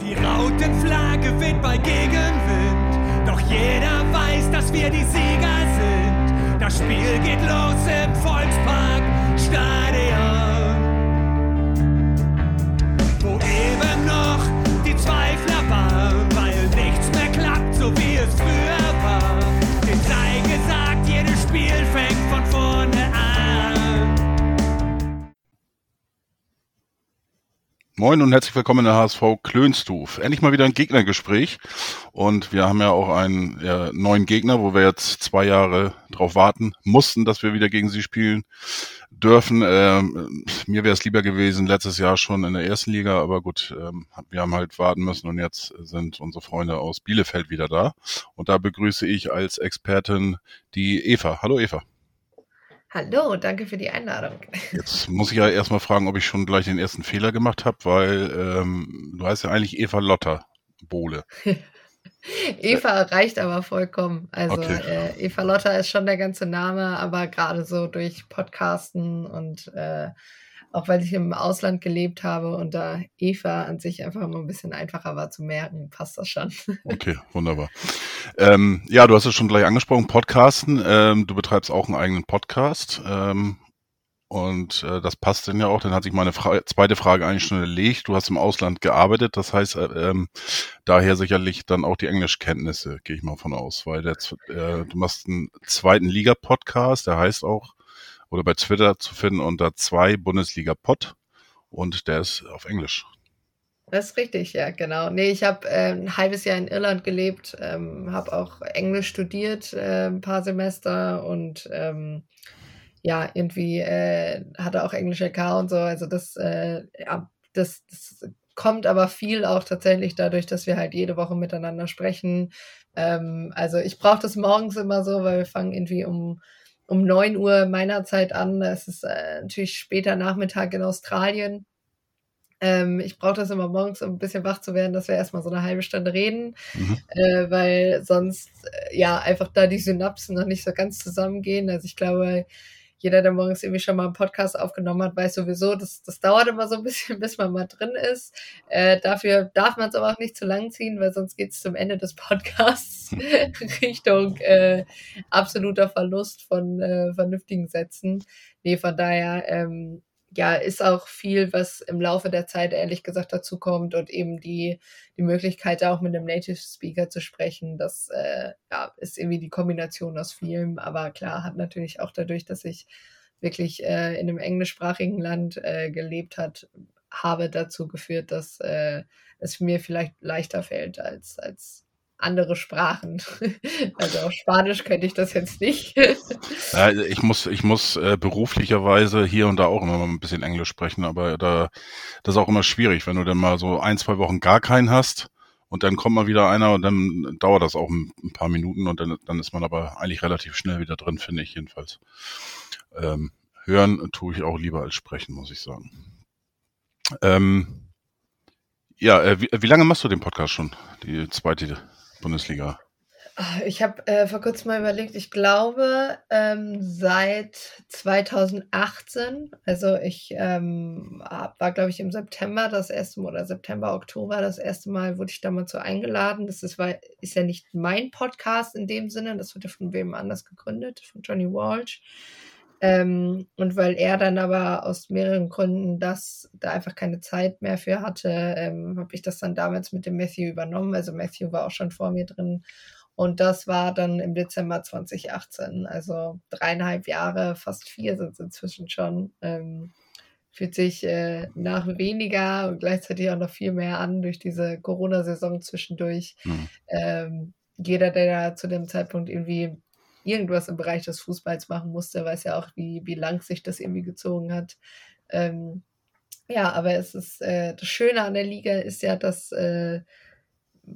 Die Rautenflagge weht bei Gegenwind, doch jeder weiß, dass wir die Sieger sind. Das Spiel geht los im Volkspark Stadion, Moin und herzlich willkommen in der HSV Klönstuf. Endlich mal wieder ein Gegnergespräch. Und wir haben ja auch einen ja, neuen Gegner, wo wir jetzt zwei Jahre drauf warten mussten, dass wir wieder gegen sie spielen dürfen. Ähm, mir wäre es lieber gewesen, letztes Jahr schon in der ersten Liga, aber gut, ähm, wir haben halt warten müssen und jetzt sind unsere Freunde aus Bielefeld wieder da. Und da begrüße ich als Expertin die Eva. Hallo Eva. Hallo, danke für die Einladung. Jetzt muss ich ja erstmal fragen, ob ich schon gleich den ersten Fehler gemacht habe, weil ähm, du heißt ja eigentlich Eva Lotter Bohle. Eva reicht aber vollkommen. Also Okay. äh, Eva Lotta ist schon der ganze Name, aber gerade so durch Podcasten und äh, auch weil ich im Ausland gelebt habe und da Eva an sich einfach immer ein bisschen einfacher war zu merken, passt das schon. Okay, wunderbar. Ähm, ja, du hast es schon gleich angesprochen, Podcasten. Ähm, du betreibst auch einen eigenen Podcast. Ähm, und äh, das passt dann ja auch. Dann hat sich meine Fra zweite Frage eigentlich schon erlegt. Du hast im Ausland gearbeitet, das heißt äh, ähm, daher sicherlich dann auch die Englischkenntnisse, gehe ich mal von aus, weil der, äh, du machst einen zweiten Liga-Podcast, der heißt auch, oder bei Twitter zu finden unter zwei Bundesliga-Pod und der ist auf Englisch. Das ist richtig, ja, genau. Nee, ich habe äh, ein halbes Jahr in Irland gelebt, ähm, habe auch Englisch studiert, äh, ein paar Semester und ähm, ja, irgendwie äh, hatte auch englische LK und so. Also das, äh, ja, das, das kommt aber viel auch tatsächlich dadurch, dass wir halt jede Woche miteinander sprechen. Ähm, also ich brauche das morgens immer so, weil wir fangen irgendwie um um 9 Uhr meiner Zeit an. Es ist äh, natürlich später Nachmittag in Australien. Ähm, ich brauche das immer morgens, um ein bisschen wach zu werden, dass wir erstmal so eine halbe Stunde reden, Mhm. äh, weil sonst äh, ja einfach da die Synapsen noch nicht so ganz zusammengehen. Also ich glaube, jeder, der morgens irgendwie schon mal einen Podcast aufgenommen hat, weiß sowieso, das, das dauert immer so ein bisschen, bis man mal drin ist. Äh, dafür darf man es aber auch nicht zu lang ziehen, weil sonst geht es zum Ende des Podcasts Richtung äh, absoluter Verlust von äh, vernünftigen Sätzen. Nee, von daher, ähm, ja, ist auch viel, was im Laufe der Zeit ehrlich gesagt dazu kommt und eben die, die Möglichkeit, auch mit einem Native Speaker zu sprechen. Das äh, ja, ist irgendwie die Kombination aus vielem, aber klar, hat natürlich auch dadurch, dass ich wirklich äh, in einem englischsprachigen Land äh, gelebt hat, habe dazu geführt, dass äh, es mir vielleicht leichter fällt als, als andere Sprachen. also auf Spanisch könnte ich das jetzt nicht. Ja, ich muss, ich muss äh, beruflicherweise hier und da auch immer mal ein bisschen Englisch sprechen, aber da, das ist auch immer schwierig, wenn du dann mal so ein, zwei Wochen gar keinen hast und dann kommt mal wieder einer und dann dauert das auch ein, ein paar Minuten und dann, dann ist man aber eigentlich relativ schnell wieder drin, finde ich jedenfalls. Ähm, hören tue ich auch lieber als sprechen, muss ich sagen. Ähm, ja, äh, wie, wie lange machst du den Podcast schon, die zweite Bundesliga? Ich habe äh, vor kurzem mal überlegt, ich glaube ähm, seit 2018, also ich ähm, war glaube ich im September das erste Mal oder September, Oktober das erste Mal wurde ich da mal zu eingeladen. Das ist, weil, ist ja nicht mein Podcast in dem Sinne, das wurde von wem anders gegründet, von Johnny Walsh. Ähm, und weil er dann aber aus mehreren Gründen das da einfach keine Zeit mehr für hatte, ähm, habe ich das dann damals mit dem Matthew übernommen. Also Matthew war auch schon vor mir drin. Und das war dann im Dezember 2018. Also dreieinhalb Jahre, fast vier sind es inzwischen schon. Ähm, fühlt sich äh, nach weniger und gleichzeitig auch noch viel mehr an durch diese Corona-Saison zwischendurch. Hm. Ähm, jeder, der da zu dem Zeitpunkt irgendwie irgendwas im Bereich des Fußballs machen musste, weiß ja auch, wie, wie lang sich das irgendwie gezogen hat. Ähm, ja, aber es ist äh, das Schöne an der Liga ist ja, dass äh,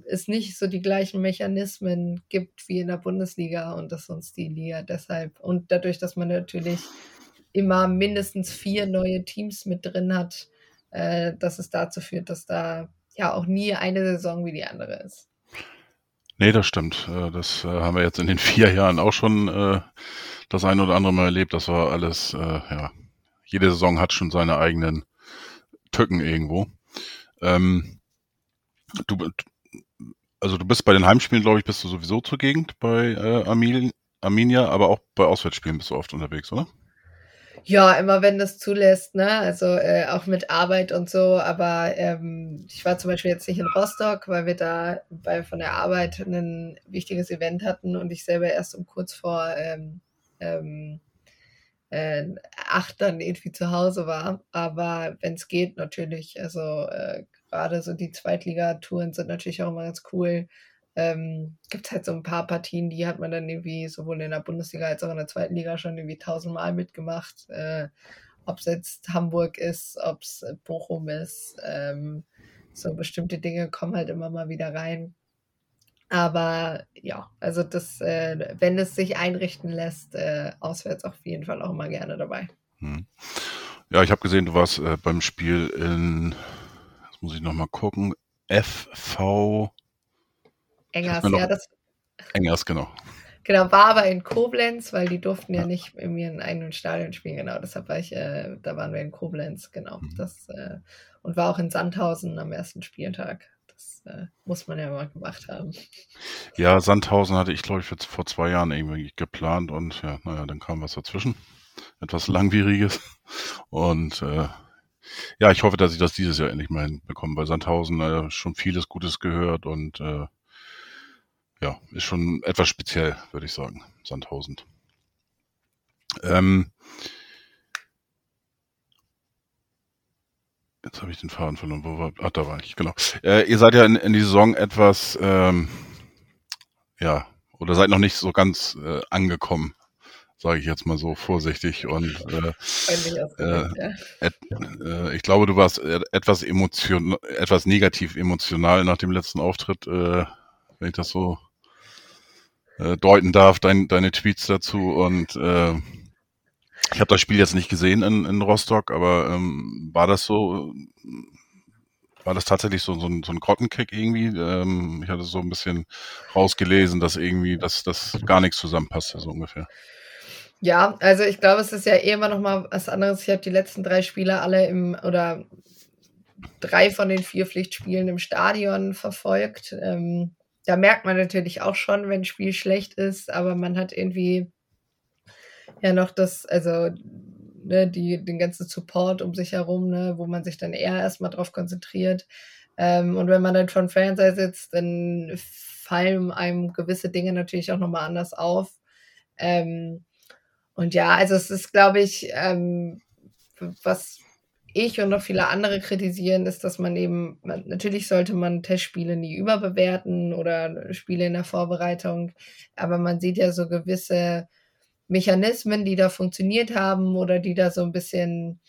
es nicht so die gleichen Mechanismen gibt wie in der Bundesliga und dass uns die Liga deshalb und dadurch, dass man natürlich immer mindestens vier neue Teams mit drin hat, äh, dass es dazu führt, dass da ja auch nie eine Saison wie die andere ist. Nee, das stimmt. Äh, Das äh, haben wir jetzt in den vier Jahren auch schon äh, das eine oder andere Mal erlebt. Das war alles, ja, jede Saison hat schon seine eigenen Tücken irgendwo. Ähm, Du, also du bist bei den Heimspielen, glaube ich, bist du sowieso zur Gegend bei Armin, Arminia, aber auch bei Auswärtsspielen bist du oft unterwegs, oder? Ja, immer wenn das zulässt, ne? Also äh, auch mit Arbeit und so. Aber ähm, ich war zum Beispiel jetzt nicht in Rostock, weil wir da bei, von der Arbeit ein wichtiges Event hatten und ich selber erst um kurz vor ähm, ähm, äh, acht dann irgendwie zu Hause war. Aber wenn es geht, natürlich. Also äh, gerade so die Zweitligatouren sind natürlich auch immer ganz cool. Ähm, gibt halt so ein paar Partien, die hat man dann irgendwie sowohl in der Bundesliga als auch in der zweiten Liga schon irgendwie tausendmal mitgemacht. Äh, ob es jetzt Hamburg ist, ob es Bochum ist. Ähm, so bestimmte Dinge kommen halt immer mal wieder rein. Aber ja, also das, äh, wenn es sich einrichten lässt, äh, auswärts auf jeden Fall auch immer gerne dabei. Hm. Ja, ich habe gesehen, du warst äh, beim Spiel in, jetzt muss ich nochmal gucken, FV Engers, ja, das. Engers, genau. Genau, war aber in Koblenz, weil die durften ja, ja nicht in ihrem eigenen Stadion spielen, genau. Deshalb war ich, äh, da waren wir in Koblenz, genau. Mhm. Das, äh, und war auch in Sandhausen am ersten Spieltag. Das äh, muss man ja mal gemacht haben. Ja, Sandhausen hatte ich, glaube ich, vor zwei Jahren irgendwie geplant und ja, naja, dann kam was dazwischen. Etwas Langwieriges. Und äh, ja, ich hoffe, dass ich das dieses Jahr endlich mal hinbekomme. Bei Sandhausen äh, schon vieles Gutes gehört und äh, ja, ist schon etwas speziell, würde ich sagen, Sandhausen. Ähm, jetzt habe ich den Faden verloren. Wo war? Ach, da war ich, genau. Äh, ihr seid ja in, in die Saison etwas, ähm, ja, oder seid noch nicht so ganz äh, angekommen, sage ich jetzt mal so vorsichtig. Und äh, äh, äh, ich glaube, du warst etwas emotion, etwas negativ emotional nach dem letzten Auftritt, äh, wenn ich das so äh, deuten darf, dein, deine Tweets dazu. Und äh, ich habe das Spiel jetzt nicht gesehen in, in Rostock, aber ähm, war das so, war das tatsächlich so, so, ein, so ein Grottenkick irgendwie? Ähm, ich hatte so ein bisschen rausgelesen, dass irgendwie dass das gar nichts zusammenpasst, so ungefähr. Ja, also ich glaube, es ist ja eh immer noch mal was anderes. Ich habe die letzten drei Spiele alle im oder drei von den vier Pflichtspielen im Stadion verfolgt. Ähm, da merkt man natürlich auch schon, wenn ein Spiel schlecht ist, aber man hat irgendwie ja noch das, also ne, die, den ganzen Support um sich herum, ne, wo man sich dann eher erstmal drauf konzentriert. Ähm, und wenn man dann schon Fernseher sitzt, dann fallen einem gewisse Dinge natürlich auch nochmal anders auf. Ähm, und ja, also es ist, glaube ich, ähm, was ich und noch viele andere kritisieren, ist, dass man eben, man, natürlich sollte man Testspiele nie überbewerten oder Spiele in der Vorbereitung, aber man sieht ja so gewisse Mechanismen, die da funktioniert haben oder die da so ein bisschen,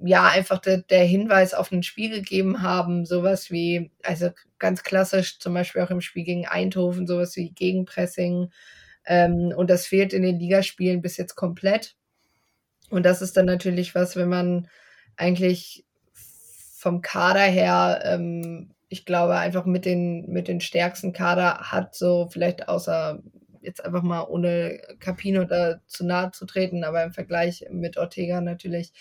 ja, einfach de, der Hinweis auf ein Spiel gegeben haben, sowas wie, also ganz klassisch, zum Beispiel auch im Spiel gegen Eindhoven, sowas wie Gegenpressing. Ähm, und das fehlt in den Ligaspielen bis jetzt komplett. Und das ist dann natürlich was, wenn man eigentlich vom Kader her, ähm, ich glaube, einfach mit den, mit den stärksten Kader hat, so vielleicht außer jetzt einfach mal ohne Capino da zu nahe zu treten, aber im Vergleich mit Ortega natürlich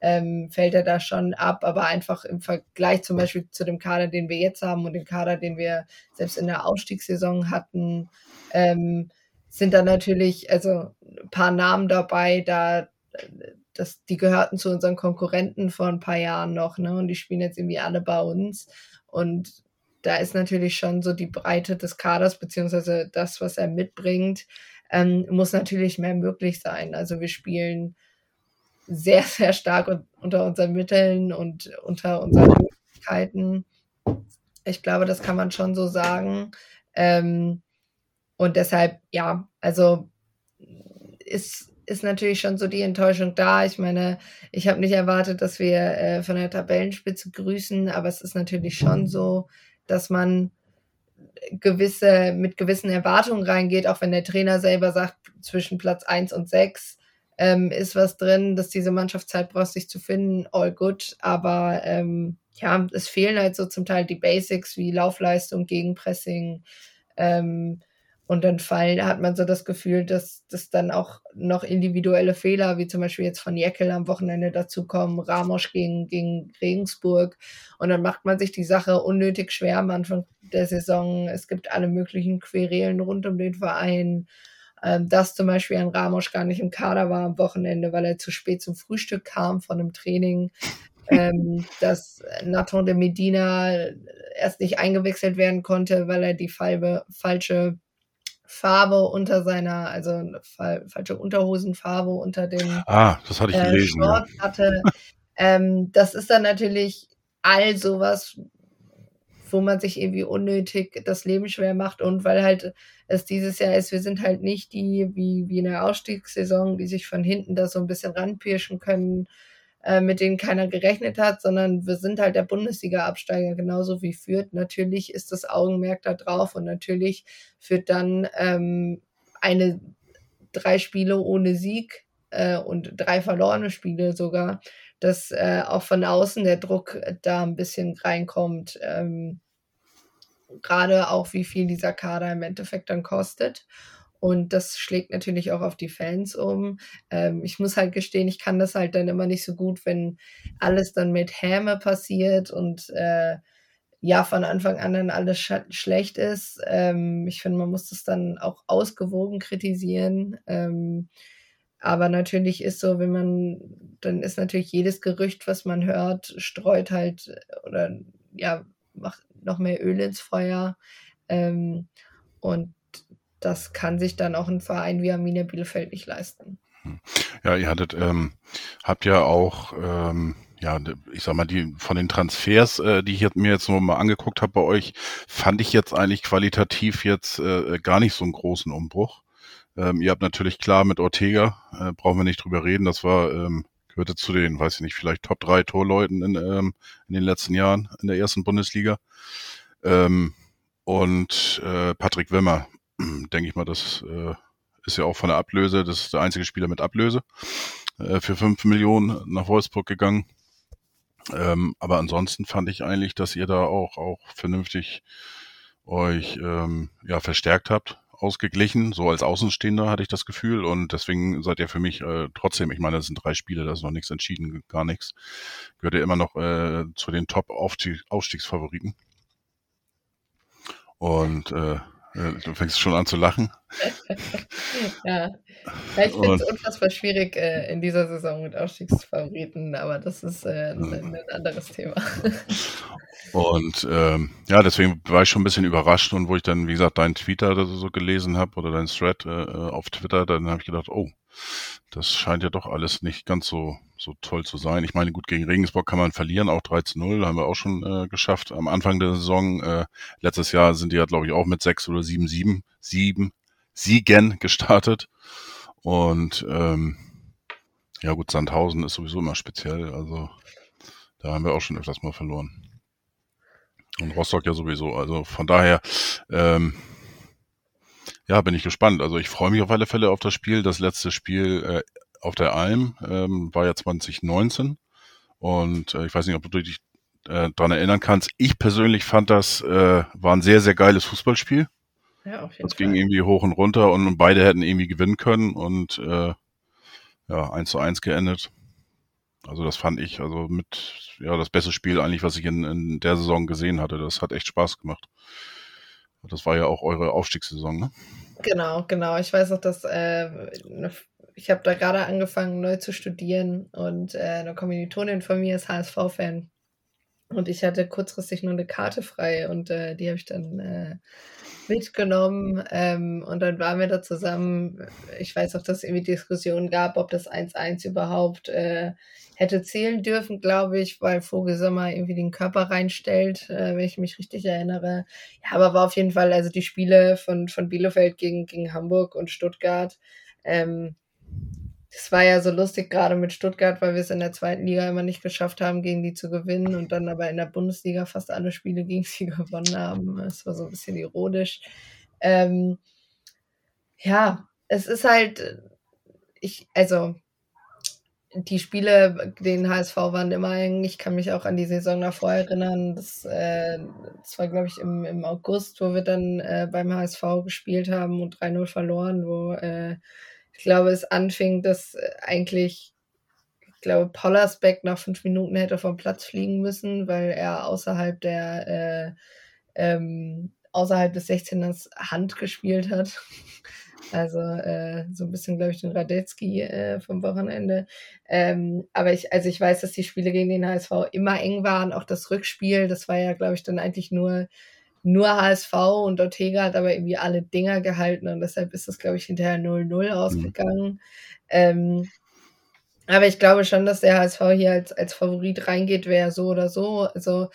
ähm, fällt er da schon ab, aber einfach im Vergleich zum Beispiel zu dem Kader, den wir jetzt haben und dem Kader, den wir selbst in der Ausstiegssaison hatten, ähm, sind da natürlich also ein paar Namen dabei, da das, die gehörten zu unseren Konkurrenten vor ein paar Jahren noch, ne? Und die spielen jetzt irgendwie alle bei uns. Und da ist natürlich schon so die Breite des Kaders, beziehungsweise das, was er mitbringt, ähm, muss natürlich mehr möglich sein. Also wir spielen sehr, sehr stark unter unseren Mitteln und unter unseren Möglichkeiten. Ich glaube, das kann man schon so sagen. Ähm, und deshalb, ja, also ist ist natürlich schon so die Enttäuschung da. Ich meine, ich habe nicht erwartet, dass wir äh, von der Tabellenspitze grüßen, aber es ist natürlich schon so, dass man gewisse, mit gewissen Erwartungen reingeht, auch wenn der Trainer selber sagt, zwischen Platz 1 und 6 ähm, ist was drin, dass diese Mannschaft Zeit braucht, sich zu finden, all good. Aber ähm, ja, es fehlen halt so zum Teil die Basics wie Laufleistung, Gegenpressing, ähm, Und dann fallen, hat man so das Gefühl, dass, dass dann auch noch individuelle Fehler, wie zum Beispiel jetzt von Jeckel am Wochenende dazukommen, Ramos gegen, gegen Regensburg. Und dann macht man sich die Sache unnötig schwer am Anfang der Saison. Es gibt alle möglichen Querelen rund um den Verein. Ähm, dass zum Beispiel ein Ramos gar nicht im Kader war am Wochenende, weil er zu spät zum Frühstück kam von einem Training. ähm, dass Nathan de Medina erst nicht eingewechselt werden konnte, weil er die falbe, falsche Farbe unter seiner, also fa falsche Unterhosenfarbe unter dem ah, das hatte ich äh, gelesen, Short ja. hatte. ähm, das ist dann natürlich all sowas, wo man sich irgendwie unnötig das Leben schwer macht und weil halt es dieses Jahr ist, wir sind halt nicht die, wie, wie in der Ausstiegssaison, die sich von hinten da so ein bisschen ranpirschen können äh, mit denen keiner gerechnet hat, sondern wir sind halt der Bundesliga-Absteiger, genauso wie Fürth. Natürlich ist das Augenmerk da drauf und natürlich führt dann ähm, eine drei Spiele ohne Sieg äh, und drei verlorene Spiele sogar, dass äh, auch von außen der Druck da ein bisschen reinkommt. Ähm, Gerade auch, wie viel dieser Kader im Endeffekt dann kostet. Und das schlägt natürlich auch auf die Fans um. Ähm, ich muss halt gestehen, ich kann das halt dann immer nicht so gut, wenn alles dann mit Häme passiert und äh, ja, von Anfang an dann alles sch schlecht ist. Ähm, ich finde, man muss das dann auch ausgewogen kritisieren. Ähm, aber natürlich ist so, wenn man, dann ist natürlich jedes Gerücht, was man hört, streut halt oder ja, macht noch mehr Öl ins Feuer. Ähm, und das kann sich dann auch ein Verein wie Arminia Bielefeld nicht leisten. Ja, ihr hattet, ähm, habt ja auch, ähm, ja, ich sag mal, die von den Transfers, äh, die ich mir jetzt nur mal angeguckt habe bei euch, fand ich jetzt eigentlich qualitativ jetzt äh, gar nicht so einen großen Umbruch. Ähm, ihr habt natürlich klar mit Ortega, äh, brauchen wir nicht drüber reden, das war, ähm, gehörte zu den, weiß ich nicht, vielleicht Top 3 Torleuten in, ähm, in den letzten Jahren in der ersten Bundesliga. Ähm, und äh, Patrick Wimmer denke ich mal, das äh, ist ja auch von der Ablöse, das ist der einzige Spieler mit Ablöse, äh, für fünf Millionen nach Wolfsburg gegangen. Ähm, aber ansonsten fand ich eigentlich, dass ihr da auch, auch vernünftig euch ähm, ja, verstärkt habt, ausgeglichen. So als Außenstehender hatte ich das Gefühl und deswegen seid ihr für mich äh, trotzdem, ich meine, das sind drei Spiele, da ist noch nichts entschieden, gar nichts. Gehört ihr immer noch äh, zu den Top-Aufstiegsfavoriten. Und äh, Du fängst schon an zu lachen. ja. ich finde es unfassbar schwierig äh, in dieser Saison mit Aufstiegsfavoriten, aber das ist äh, ein, ein, anderes Thema. und ähm, ja, deswegen war ich schon ein bisschen überrascht und wo ich dann, wie gesagt, deinen Twitter so gelesen habe oder deinen Thread äh, auf Twitter, dann habe ich gedacht, oh, das scheint ja doch alles nicht ganz so, so toll zu sein. Ich meine, gut, gegen Regensburg kann man verlieren, auch 3 zu 0, haben wir auch schon äh, geschafft. Am Anfang der Saison, äh, letztes Jahr sind die ja, glaube ich, auch mit 6 oder 7, 7, 7 Siegen gestartet. Und ähm, ja gut, Sandhausen ist sowieso immer speziell, also da haben wir auch schon öfters mal verloren. Und Rostock ja sowieso. Also von daher, ähm, ja, bin ich gespannt. Also ich freue mich auf alle Fälle auf das Spiel. Das letzte Spiel äh, auf der Alm ähm, war ja 2019. Und äh, ich weiß nicht, ob du dich äh, daran erinnern kannst. Ich persönlich fand das äh, war ein sehr, sehr geiles Fußballspiel. Ja, auf jeden das Fall. ging irgendwie hoch und runter und beide hätten irgendwie gewinnen können und äh, ja, eins zu eins geendet. Also das fand ich also mit ja das beste Spiel eigentlich, was ich in, in der Saison gesehen hatte. Das hat echt Spaß gemacht. Das war ja auch eure Aufstiegssaison, ne? Genau, genau. Ich weiß auch, dass äh, ne, ich habe da gerade angefangen, neu zu studieren und äh, eine Kommilitonin von mir ist HSV-Fan. Und ich hatte kurzfristig nur eine Karte frei und äh, die habe ich dann äh, mitgenommen. Ähm, und dann waren wir da zusammen. Ich weiß auch, dass es irgendwie Diskussionen gab, ob das 1-1 überhaupt äh, hätte zählen dürfen, glaube ich, weil Vogelsommer irgendwie den Körper reinstellt, äh, wenn ich mich richtig erinnere. Ja, aber war auf jeden Fall, also die Spiele von, von Bielefeld gegen, gegen Hamburg und Stuttgart, ähm, das war ja so lustig, gerade mit Stuttgart, weil wir es in der zweiten Liga immer nicht geschafft haben, gegen die zu gewinnen und dann aber in der Bundesliga fast alle Spiele gegen sie gewonnen haben. Das war so ein bisschen ironisch. Ähm, ja, es ist halt, ich, also die Spiele, den HSV waren immer eng. Ich kann mich auch an die Saison davor erinnern. Das, äh, das war, glaube ich, im, im August, wo wir dann äh, beim HSV gespielt haben und 3-0 verloren, wo äh, ich glaube, es anfing, dass äh, eigentlich, ich glaube, Pollersbeck nach fünf Minuten hätte vom Platz fliegen müssen, weil er außerhalb der äh, ähm, außerhalb des 16ers Hand gespielt hat. Also äh, so ein bisschen, glaube ich, den Radetzky äh, vom Wochenende. Ähm, aber ich, also ich weiß, dass die Spiele gegen den HSV immer eng waren. Auch das Rückspiel, das war ja, glaube ich, dann eigentlich nur, nur HSV und Ortega hat aber irgendwie alle Dinger gehalten und deshalb ist das, glaube ich, hinterher 0-0 mhm. ausgegangen. Mhm. Ähm, aber ich glaube schon, dass der HSV hier als, als Favorit reingeht, wäre so oder so. Also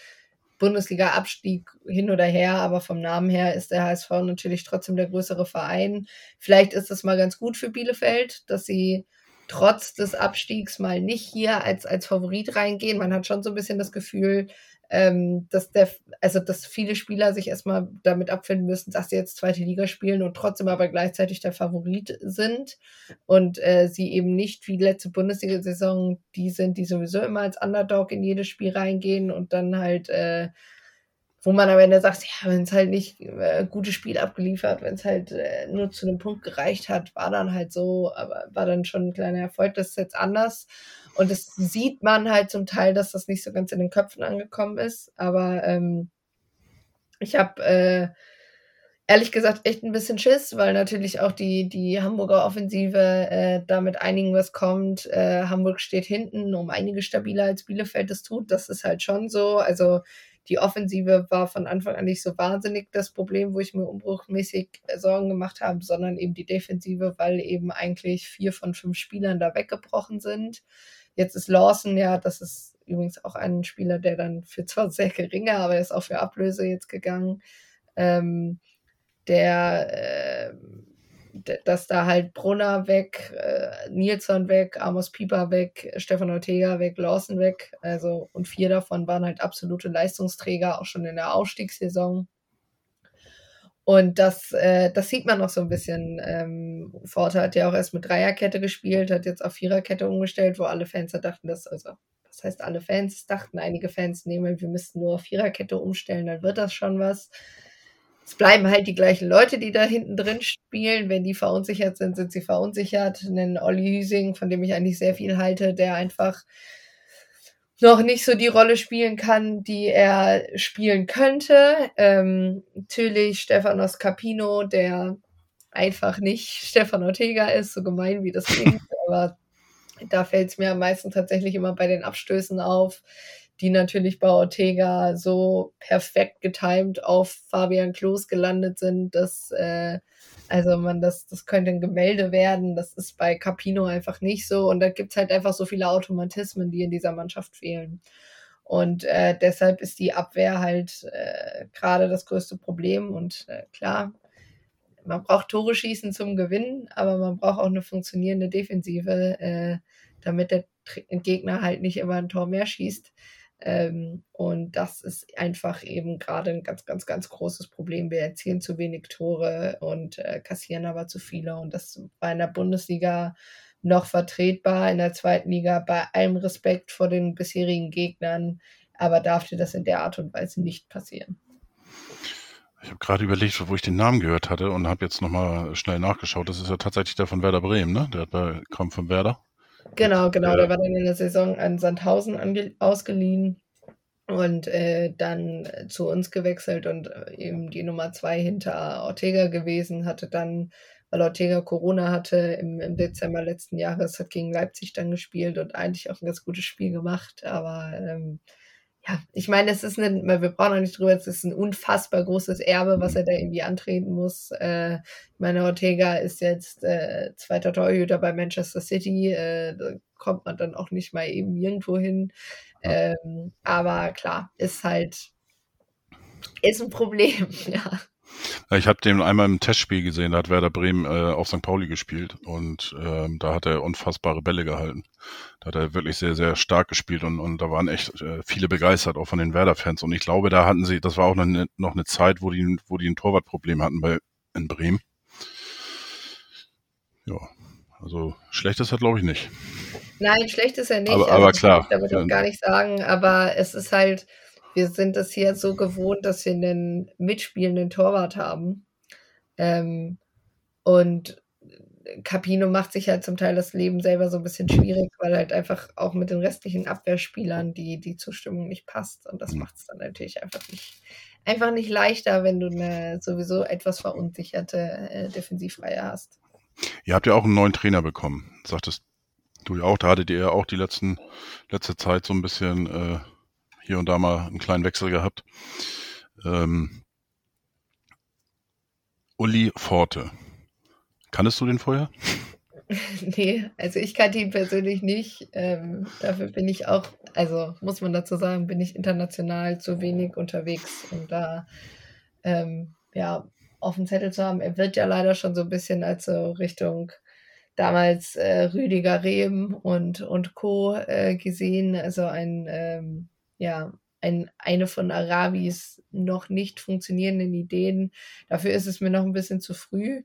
Bundesliga-Abstieg hin oder her, aber vom Namen her ist der HSV natürlich trotzdem der größere Verein. Vielleicht ist es mal ganz gut für Bielefeld, dass sie trotz des Abstiegs mal nicht hier als, als Favorit reingehen. Man hat schon so ein bisschen das Gefühl, ähm, dass der, also dass viele Spieler sich erstmal damit abfinden müssen, dass sie jetzt zweite Liga spielen und trotzdem aber gleichzeitig der Favorit sind und äh, sie eben nicht wie letzte Bundesliga-Saison die sind, die sowieso immer als Underdog in jedes Spiel reingehen und dann halt äh, wo man am Ende sagt, ja, wenn es halt nicht äh, gutes Spiel abgeliefert, wenn es halt äh, nur zu einem Punkt gereicht hat, war dann halt so, aber war dann schon ein kleiner Erfolg, das ist jetzt anders. Und das sieht man halt zum Teil, dass das nicht so ganz in den Köpfen angekommen ist. Aber ähm, ich habe äh, ehrlich gesagt echt ein bisschen Schiss, weil natürlich auch die, die Hamburger Offensive äh, da mit einigen was kommt. Äh, Hamburg steht hinten um einige stabiler als Bielefeld es tut. Das ist halt schon so. Also die Offensive war von Anfang an nicht so wahnsinnig das Problem, wo ich mir umbruchmäßig Sorgen gemacht habe, sondern eben die Defensive, weil eben eigentlich vier von fünf Spielern da weggebrochen sind. Jetzt ist Lawson ja, das ist übrigens auch ein Spieler, der dann für zwar sehr geringe, aber er ist auch für Ablöse jetzt gegangen. Ähm, der, äh, dass da halt Brunner weg, äh, Nilsson weg, Amos Pieper weg, Stefan Ortega weg, Lawson weg. Also, und vier davon waren halt absolute Leistungsträger, auch schon in der Aufstiegssaison. Und das, äh, das sieht man noch so ein bisschen. Ähm, Forte hat ja auch erst mit Dreierkette gespielt, hat jetzt auf Viererkette umgestellt, wo alle Fans dachten, dass, also, das heißt, alle Fans dachten, einige Fans nehmen, wir müssten nur auf Viererkette umstellen, dann wird das schon was. Es bleiben halt die gleichen Leute, die da hinten drin spielen. Wenn die verunsichert sind, sind sie verunsichert. Einen Olli Hüsing, von dem ich eigentlich sehr viel halte, der einfach noch nicht so die Rolle spielen kann, die er spielen könnte. Ähm, natürlich Stefanos Capino, der einfach nicht Stefan Ortega ist, so gemein wie das klingt, aber da fällt es mir am meisten tatsächlich immer bei den Abstößen auf, die natürlich bei Ortega so perfekt getimt auf Fabian Klos gelandet sind, dass äh, also man, das, das könnte ein Gemälde werden. Das ist bei Capino einfach nicht so. Und da gibt es halt einfach so viele Automatismen, die in dieser Mannschaft fehlen. Und äh, deshalb ist die Abwehr halt äh, gerade das größte Problem. Und äh, klar, man braucht Tore schießen zum Gewinnen, aber man braucht auch eine funktionierende Defensive, äh, damit der Gegner halt nicht immer ein Tor mehr schießt. Ähm, und das ist einfach eben gerade ein ganz, ganz, ganz großes Problem. Wir erzielen zu wenig Tore und äh, kassieren aber zu viele. Und das war in der Bundesliga noch vertretbar, in der zweiten Liga bei allem Respekt vor den bisherigen Gegnern. Aber darf dir das in der Art und Weise nicht passieren. Ich habe gerade überlegt, wo ich den Namen gehört hatte und habe jetzt nochmal schnell nachgeschaut. Das ist ja tatsächlich der von Werder Bremen, ne? Der hat bei, kommt von Werder. Genau, genau. Der war dann in der Saison an Sandhausen ausgeliehen und äh, dann zu uns gewechselt und äh, eben die Nummer zwei hinter Ortega gewesen, hatte dann, weil Ortega Corona hatte, im, im Dezember letzten Jahres, hat gegen Leipzig dann gespielt und eigentlich auch ein ganz gutes Spiel gemacht, aber ähm, ja, ich meine, es ist ein, wir brauchen auch nicht drüber, es ist ein unfassbar großes Erbe, was er da irgendwie antreten muss. Äh, ich meine, Ortega ist jetzt äh, zweiter Torhüter bei Manchester City, äh, da kommt man dann auch nicht mal eben irgendwo hin. Ähm, aber klar, ist halt, ist ein Problem, ja. Ich habe den einmal im Testspiel gesehen, da hat Werder Bremen äh, auf St. Pauli gespielt und ähm, da hat er unfassbare Bälle gehalten. Da hat er wirklich sehr, sehr stark gespielt und, und da waren echt äh, viele begeistert, auch von den Werder-Fans. Und ich glaube, da hatten sie, das war auch noch eine, noch eine Zeit, wo die, wo die ein Torwartproblem hatten bei, in Bremen. Ja, also schlecht ist das glaube ich nicht. Nein, schlecht ist er nicht. Aber, aber klar. will ich damit auch gar nicht sagen. Aber es ist halt, wir sind es hier so gewohnt, dass wir einen mitspielenden Torwart haben. Ähm, und Capino macht sich halt zum Teil das Leben selber so ein bisschen schwierig, weil halt einfach auch mit den restlichen Abwehrspielern die, die Zustimmung nicht passt. Und das Mhm. macht es dann natürlich einfach nicht, einfach nicht leichter, wenn du eine sowieso etwas verunsicherte äh, Defensivreihe hast. Ihr habt ja auch einen neuen Trainer bekommen. Sagtest du ja auch, da hattet ihr ja auch die letzten, letzte Zeit so ein bisschen äh, hier und da mal einen kleinen Wechsel gehabt. Ähm, Uli Forte. Kanntest du den vorher? Nee, also ich kannte ihn persönlich nicht. Ähm, dafür bin ich auch, also muss man dazu sagen, bin ich international zu wenig unterwegs, um da ähm, ja, auf dem Zettel zu haben. Er wird ja leider schon so ein bisschen als so Richtung damals äh, Rüdiger Rehm und, und Co. Äh, gesehen. Also ein, ähm, ja, ein, eine von Arabis noch nicht funktionierenden Ideen. Dafür ist es mir noch ein bisschen zu früh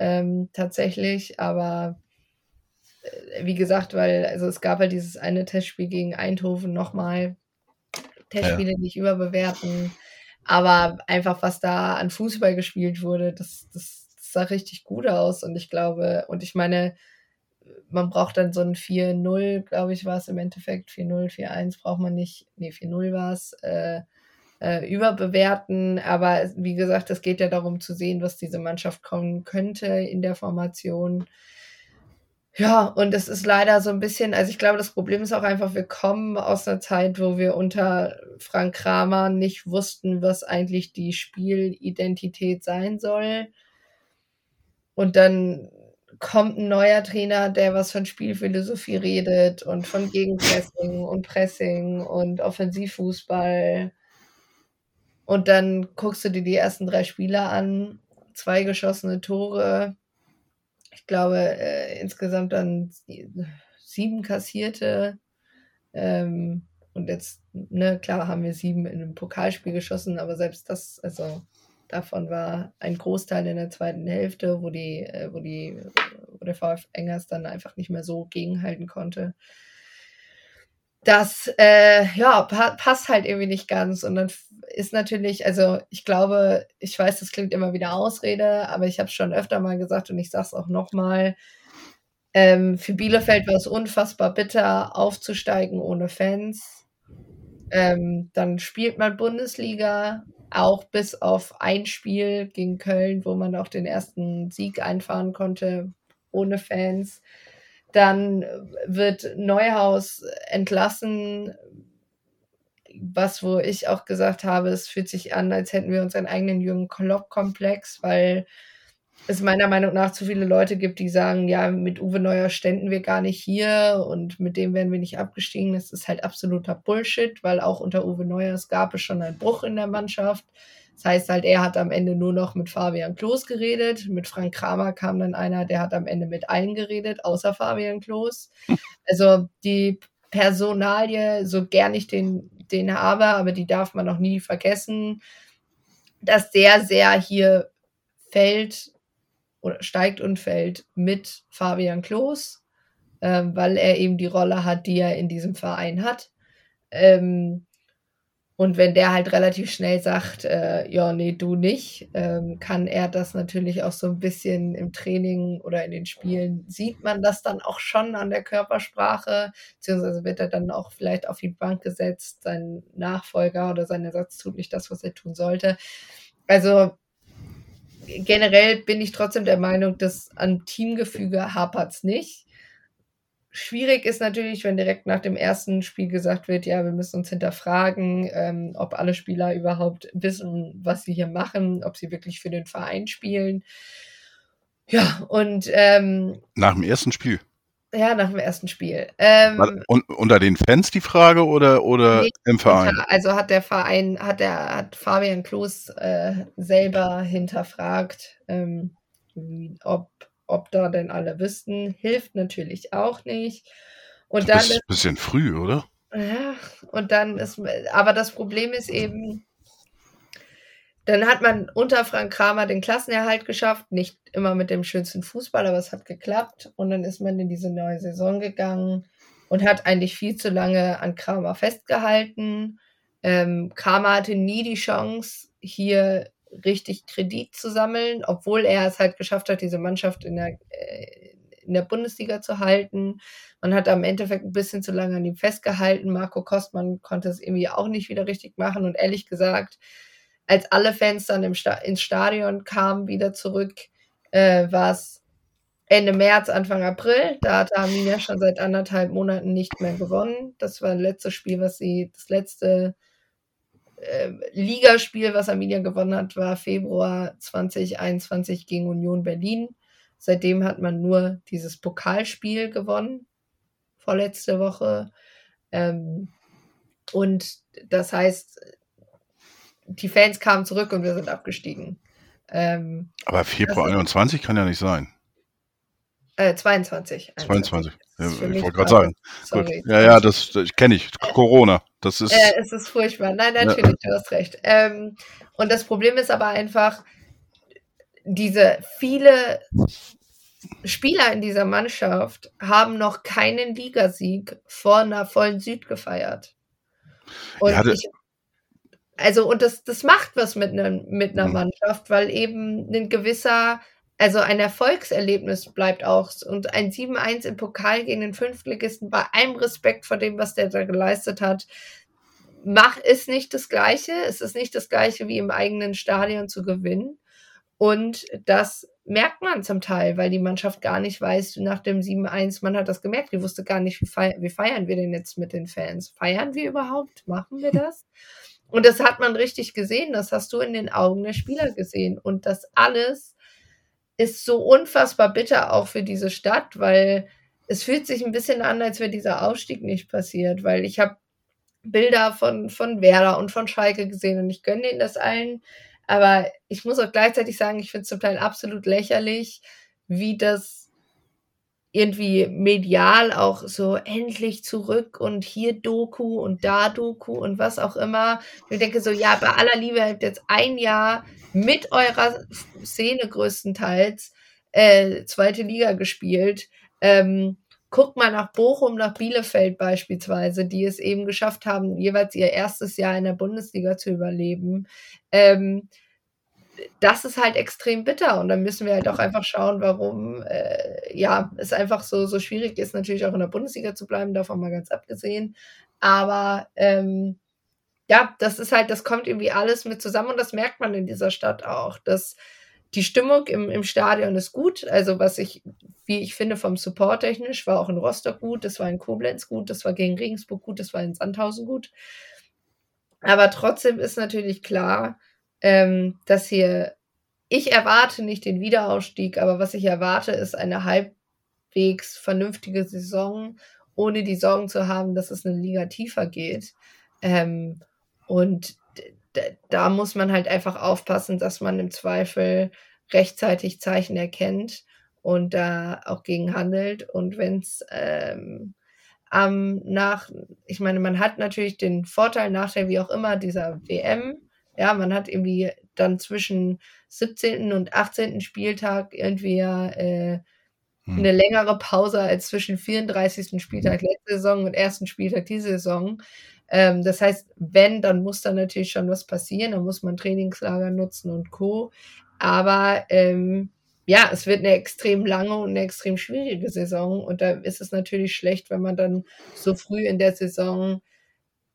ähm, tatsächlich, aber äh, wie gesagt, weil also es gab halt dieses eine Testspiel gegen Eindhoven nochmal. Testspiele nicht überbewerten, aber einfach was da an Fußball gespielt wurde, das, das, das sah richtig gut aus und ich glaube, und ich meine, man braucht dann so ein 4-0, glaube ich, war es im Endeffekt, 4-0, 4-1 braucht man nicht, nee, 4-0 war es, äh, äh, überbewerten. Aber wie gesagt, es geht ja darum zu sehen, was diese Mannschaft kommen könnte in der Formation. Ja, und es ist leider so ein bisschen, also ich glaube, das Problem ist auch einfach, wir kommen aus einer Zeit, wo wir unter Frank Kramer nicht wussten, was eigentlich die Spielidentität sein soll. Und dann kommt ein neuer Trainer, der was von Spielphilosophie redet und von Gegenpressing und Pressing und Offensivfußball. Und dann guckst du dir die ersten drei Spieler an, zwei geschossene Tore, ich glaube äh, insgesamt dann sieben kassierte. Ähm, und jetzt, ne, klar haben wir sieben in einem Pokalspiel geschossen, aber selbst das, also davon war ein Großteil in der zweiten Hälfte, wo die, äh, wo die, wo der VfB Engers dann einfach nicht mehr so gegenhalten konnte. Das äh, ja pa passt halt irgendwie nicht ganz. Und dann ist natürlich also ich glaube ich weiß das klingt immer wieder Ausrede aber ich habe es schon öfter mal gesagt und ich sage es auch noch mal ähm, für Bielefeld war es unfassbar bitter aufzusteigen ohne Fans. Ähm, dann spielt man Bundesliga auch bis auf ein Spiel gegen Köln wo man auch den ersten Sieg einfahren konnte ohne Fans. Dann wird Neuhaus entlassen, was wo ich auch gesagt habe, es fühlt sich an, als hätten wir unseren eigenen Jürgen Klopp-Komplex, weil es meiner Meinung nach zu viele Leute gibt, die sagen, ja, mit Uwe Neuer ständen wir gar nicht hier und mit dem werden wir nicht abgestiegen. Das ist halt absoluter Bullshit, weil auch unter Uwe Neuer es gab es schon einen Bruch in der Mannschaft. Das heißt halt, er hat am Ende nur noch mit Fabian Klos geredet. Mit Frank Kramer kam dann einer, der hat am Ende mit allen geredet, außer Fabian Klos. Also die Personalie, so gern ich den, den habe, aber die darf man noch nie vergessen, dass der sehr hier fällt oder steigt und fällt mit Fabian Klos, äh, weil er eben die Rolle hat, die er in diesem Verein hat. Ähm, und wenn der halt relativ schnell sagt, äh, ja, nee, du nicht, ähm, kann er das natürlich auch so ein bisschen im Training oder in den Spielen, sieht man das dann auch schon an der Körpersprache, beziehungsweise wird er dann auch vielleicht auf die Bank gesetzt, sein Nachfolger oder sein Ersatz tut nicht das, was er tun sollte. Also generell bin ich trotzdem der Meinung, dass an Teamgefüge hapert es nicht. Schwierig ist natürlich, wenn direkt nach dem ersten Spiel gesagt wird, ja, wir müssen uns hinterfragen, ähm, ob alle Spieler überhaupt wissen, was sie hier machen, ob sie wirklich für den Verein spielen. Ja, und ähm, Nach dem ersten Spiel. Ja, nach dem ersten Spiel. Ähm, War, un, unter den Fans die Frage oder, oder Nee, im Verein? Also hat der Verein, hat der, hat Fabian Klos äh, selber hinterfragt, ähm, ob, ob da denn alle wüssten. Hilft natürlich auch nicht. Und dann Das ist ist, ein bisschen früh, oder? ja, und dann ist, aber das Problem ist eben, dann hat man unter Frank Kramer den Klassenerhalt geschafft, nicht immer mit dem schönsten Fußball, aber es hat geklappt. Und dann ist man in diese neue Saison gegangen und hat eigentlich viel zu lange an Kramer festgehalten. Ähm, Kramer hatte nie die Chance, hier richtig Kredit zu sammeln, obwohl er es halt geschafft hat, diese Mannschaft in der, äh, in der Bundesliga zu halten. Man hat am Endeffekt ein bisschen zu lange an ihm festgehalten. Marco Kostmann konnte es irgendwie auch nicht wieder richtig machen. Und ehrlich gesagt, als alle Fans dann im Sta ins Stadion kamen, wieder zurück, äh, war es Ende März, Anfang April. Da hat Arminia schon seit anderthalb Monaten nicht mehr gewonnen. Das war das letzte Spiel, was sie, das letzte äh, Ligaspiel, was Arminia gewonnen hat, war Februar 2021 gegen Union Berlin. Seitdem hat man nur dieses Pokalspiel gewonnen, vorletzte Woche. Ähm, und das heißt, die Fans kamen zurück und wir sind abgestiegen. Ähm, Aber Februar 21 kann ja nicht sein. Äh, 22. 22. Ja, ich wollte gerade sagen. Gut. Ja, ja, das, das kenne ich. Corona. Das ist. Äh, es ist furchtbar. Nein, natürlich, ja. du hast recht. Ähm, und das Problem ist aber einfach, diese viele Spieler in dieser Mannschaft haben noch keinen Ligasieg vor einer vollen Süd gefeiert. Und ja, ich, also, und das, das macht was mit, ne, mit einer mhm. Mannschaft, weil eben ein gewisser, also ein Erfolgserlebnis bleibt auch. Und ein 7-1 im Pokal gegen den Fünftligisten, bei allem Respekt vor dem, was der da geleistet hat, mach, ist nicht das Gleiche. Es ist nicht das Gleiche, wie im eigenen Stadion zu gewinnen. Und das merkt man zum Teil, weil die Mannschaft gar nicht weiß, nach dem 7-1, man hat das gemerkt, die wusste gar nicht, wie, feiern, wie feiern wir denn jetzt mit den Fans? Feiern wir überhaupt? Machen wir das? Und das hat man richtig gesehen, das hast du in den Augen der Spieler gesehen. Und das alles ist so unfassbar bitter auch für diese Stadt, weil es fühlt sich ein bisschen an, als wäre dieser Aufstieg nicht passiert, weil ich habe Bilder von, von Werder und von Schalke gesehen und ich gönne ihnen das allen. Aber ich muss auch gleichzeitig sagen, ich finde es zum Teil absolut lächerlich, wie das irgendwie medial auch so endlich zurück und hier Doku und da Doku und was auch immer. Ich denke so, ja, bei aller Liebe habt jetzt ein Jahr mit eurer Szene größtenteils äh, zweite Liga gespielt. Ähm, guckt mal nach Bochum, nach Bielefeld beispielsweise, die es eben geschafft haben, jeweils ihr erstes Jahr in der Bundesliga zu überleben. Ähm, das ist halt extrem bitter und dann müssen wir halt auch einfach schauen, warum äh, ja es einfach so so schwierig ist, natürlich auch in der Bundesliga zu bleiben, davon mal ganz abgesehen. Aber ähm, ja, das ist halt, das kommt irgendwie alles mit zusammen und das merkt man in dieser Stadt auch, dass die Stimmung im, im Stadion ist gut. Also was ich, wie ich finde, vom Support technisch war auch in Rostock gut, das war in Koblenz gut, das war gegen Regensburg gut, das war in Sandhausen gut. Aber trotzdem ist natürlich klar, ähm, dass hier, ich erwarte nicht den Wiederausstieg, aber was ich erwarte, ist eine halbwegs vernünftige Saison, ohne die Sorgen zu haben, dass es eine Liga tiefer geht. Ähm, und da muss man halt einfach aufpassen, dass man im Zweifel rechtzeitig Zeichen erkennt und da auch gegen handelt. Und wenn es ähm, am nach, ich meine, man hat natürlich den Vorteil, Nachteil, wie auch immer, dieser WM, ja, man hat irgendwie dann zwischen 17. und 18. Spieltag irgendwie äh, hm. eine längere Pause als zwischen 34. Spieltag letzte Saison und ersten Spieltag diese Saison. Ähm, das heißt, wenn, dann muss da natürlich schon was passieren, dann muss man Trainingslager nutzen und Co. Aber ähm, ja, es wird eine extrem lange und eine extrem schwierige Saison und da ist es natürlich schlecht, wenn man dann so früh in der Saison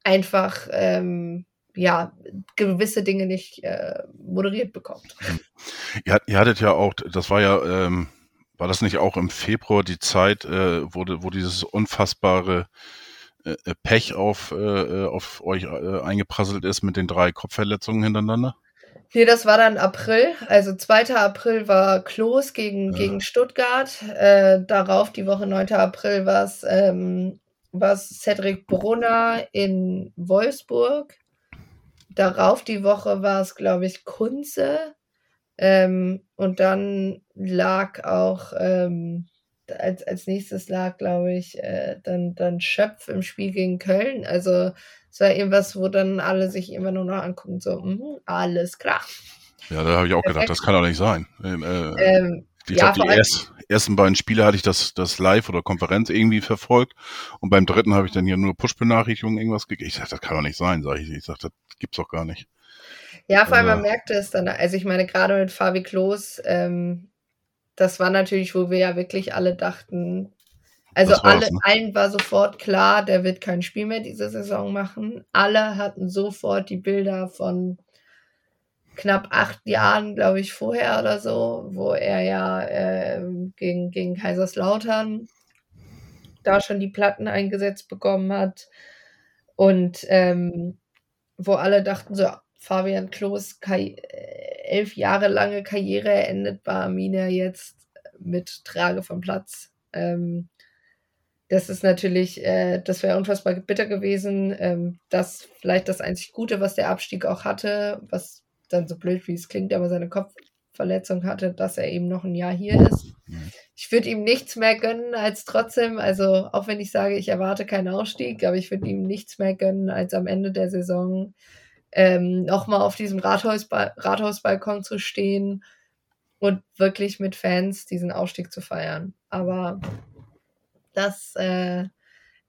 einfach ähm, ja, gewisse Dinge nicht äh, moderiert bekommt. Ihr, ihr hattet ja auch, das war ja, ähm, war das nicht auch im Februar die Zeit, äh, wo, wo dieses unfassbare äh, äh Pech auf, äh, äh, auf euch eingeprasselt ist mit den drei Kopfverletzungen hintereinander? Nee, das war dann April. Also 2. April war Klos gegen, ja. gegen Stuttgart. Darauf, die Woche 9. April, war es ähm, Cedric Brunner in Wolfsburg. Darauf die Woche war es, glaube ich, Kunze. Ähm, und dann lag auch ähm, als, als nächstes lag, glaube ich, äh, dann, dann Schöpf im Spiel gegen Köln. Also es war irgendwas, wo dann alle sich immer nur noch angucken, so, mh, alles klar. Ja, da habe ich auch Perfekt. gedacht, das kann doch nicht sein. Ähm, äh, ähm, ich ja, glaube, die erst, ersten beiden Spiele hatte ich das, das Live oder Konferenz irgendwie verfolgt und beim dritten habe ich dann hier nur Push-Benachrichtigungen irgendwas gegeben. Ich sage, das kann doch nicht sein, sage ich. Ich sage, das gibt's doch gar nicht. Ja, vor allem man merkte es dann, also ich meine, gerade mit Fabi Klos, ähm, das war natürlich, wo wir ja wirklich alle dachten, also alle, ne? allen war sofort klar, der wird kein Spiel mehr diese Saison machen. Alle hatten sofort die Bilder von knapp acht Jahren, glaube ich, vorher oder so, wo er ja äh, gegen, gegen Kaiserslautern da schon die Platten eingesetzt bekommen hat. Und ähm, wo alle dachten, so, Fabian Klos, äh, elf Jahre lange Karriere endet bei Arminia jetzt mit Trage vom Platz. Ähm, das ist natürlich, äh, das wäre unfassbar bitter gewesen. Ähm, das vielleicht das einzig Gute, was der Abstieg auch hatte, was dann so blöd wie es klingt, aber seine Kopfverletzung hatte, dass er eben noch ein Jahr hier ist. Mhm. Ich würde ihm nichts mehr gönnen als trotzdem, also auch wenn ich sage, ich erwarte keinen Ausstieg, aber ich würde ihm nichts mehr gönnen, als am Ende der Saison ähm, nochmal auf diesem Rathausba Rathausbalkon zu stehen und wirklich mit Fans diesen Ausstieg zu feiern. Aber das äh,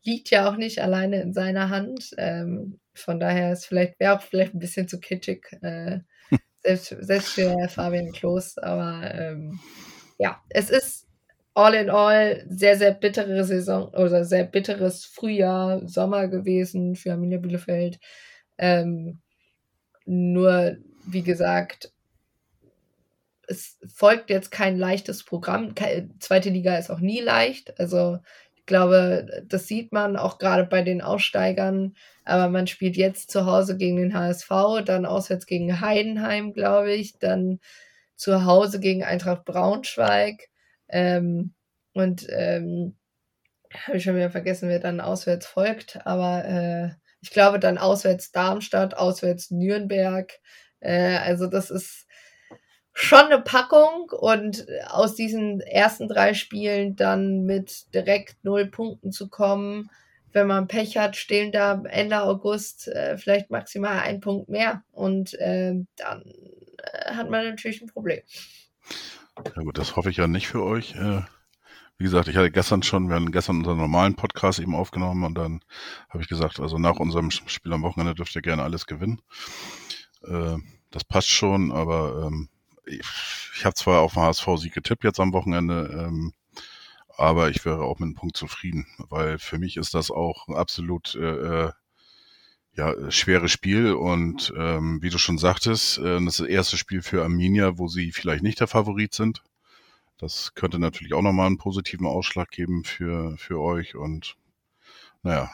liegt ja auch nicht alleine in seiner Hand. Ähm, von daher ist vielleicht, wäre auch vielleicht ein bisschen zu kitschig, äh, selbst, selbst für Fabian Klos. Aber ähm, ja, es ist all in all sehr, sehr bittere Saison oder sehr bitteres Frühjahr, Sommer gewesen für Arminia Bielefeld. Ähm, nur, wie gesagt, es folgt jetzt kein leichtes Programm. Zweite Liga ist auch nie leicht. Also ich glaube, das sieht man auch gerade bei den Aussteigern. Aber man spielt jetzt zu Hause gegen den HSV, dann auswärts gegen Heidenheim, glaube ich, dann zu Hause gegen Eintracht Braunschweig. Ähm, und ähm, habe ich schon wieder vergessen, wer dann auswärts folgt. Aber äh, ich glaube dann auswärts Darmstadt, auswärts Nürnberg. Äh, also das ist schon eine Packung und aus diesen ersten drei Spielen dann mit direkt null Punkten zu kommen, wenn man Pech hat, stehen da Ende August äh, vielleicht maximal ein Punkt mehr und äh, dann äh, hat man natürlich ein Problem. Ja gut, das hoffe ich ja nicht für euch. Äh, wie gesagt, ich hatte gestern schon, wir hatten gestern unseren normalen Podcast eben aufgenommen und dann habe ich gesagt, also nach unserem Spiel am Wochenende dürft ihr gerne alles gewinnen. Äh, das passt schon, aber ähm, ich, habe zwar auf den HSV-Sieg getippt jetzt am Wochenende, ähm, aber ich wäre auch mit einem Punkt zufrieden, weil für mich ist das auch absolut äh, äh ja, schweres Spiel und ähm, wie du schon sagtest, äh, das das erste Spiel für Arminia, wo sie vielleicht nicht der Favorit sind. Das könnte natürlich auch nochmal einen positiven Ausschlag geben für, für euch. Und naja,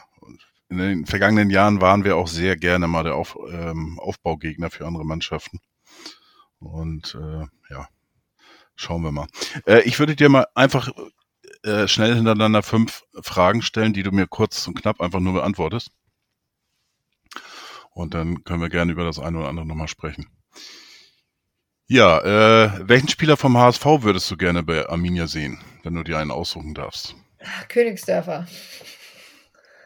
in den vergangenen Jahren waren wir auch sehr gerne mal der Auf, ähm, Aufbaugegner für andere Mannschaften. Und äh, ja, schauen wir mal. Äh, ich würde dir mal einfach äh, schnell hintereinander fünf Fragen stellen, die du mir kurz und knapp einfach nur beantwortest. Und dann können wir gerne über das eine oder andere nochmal sprechen. Ja, äh, welchen Spieler vom HSV würdest du gerne bei Arminia sehen, wenn du dir einen aussuchen darfst? Königsdörfer.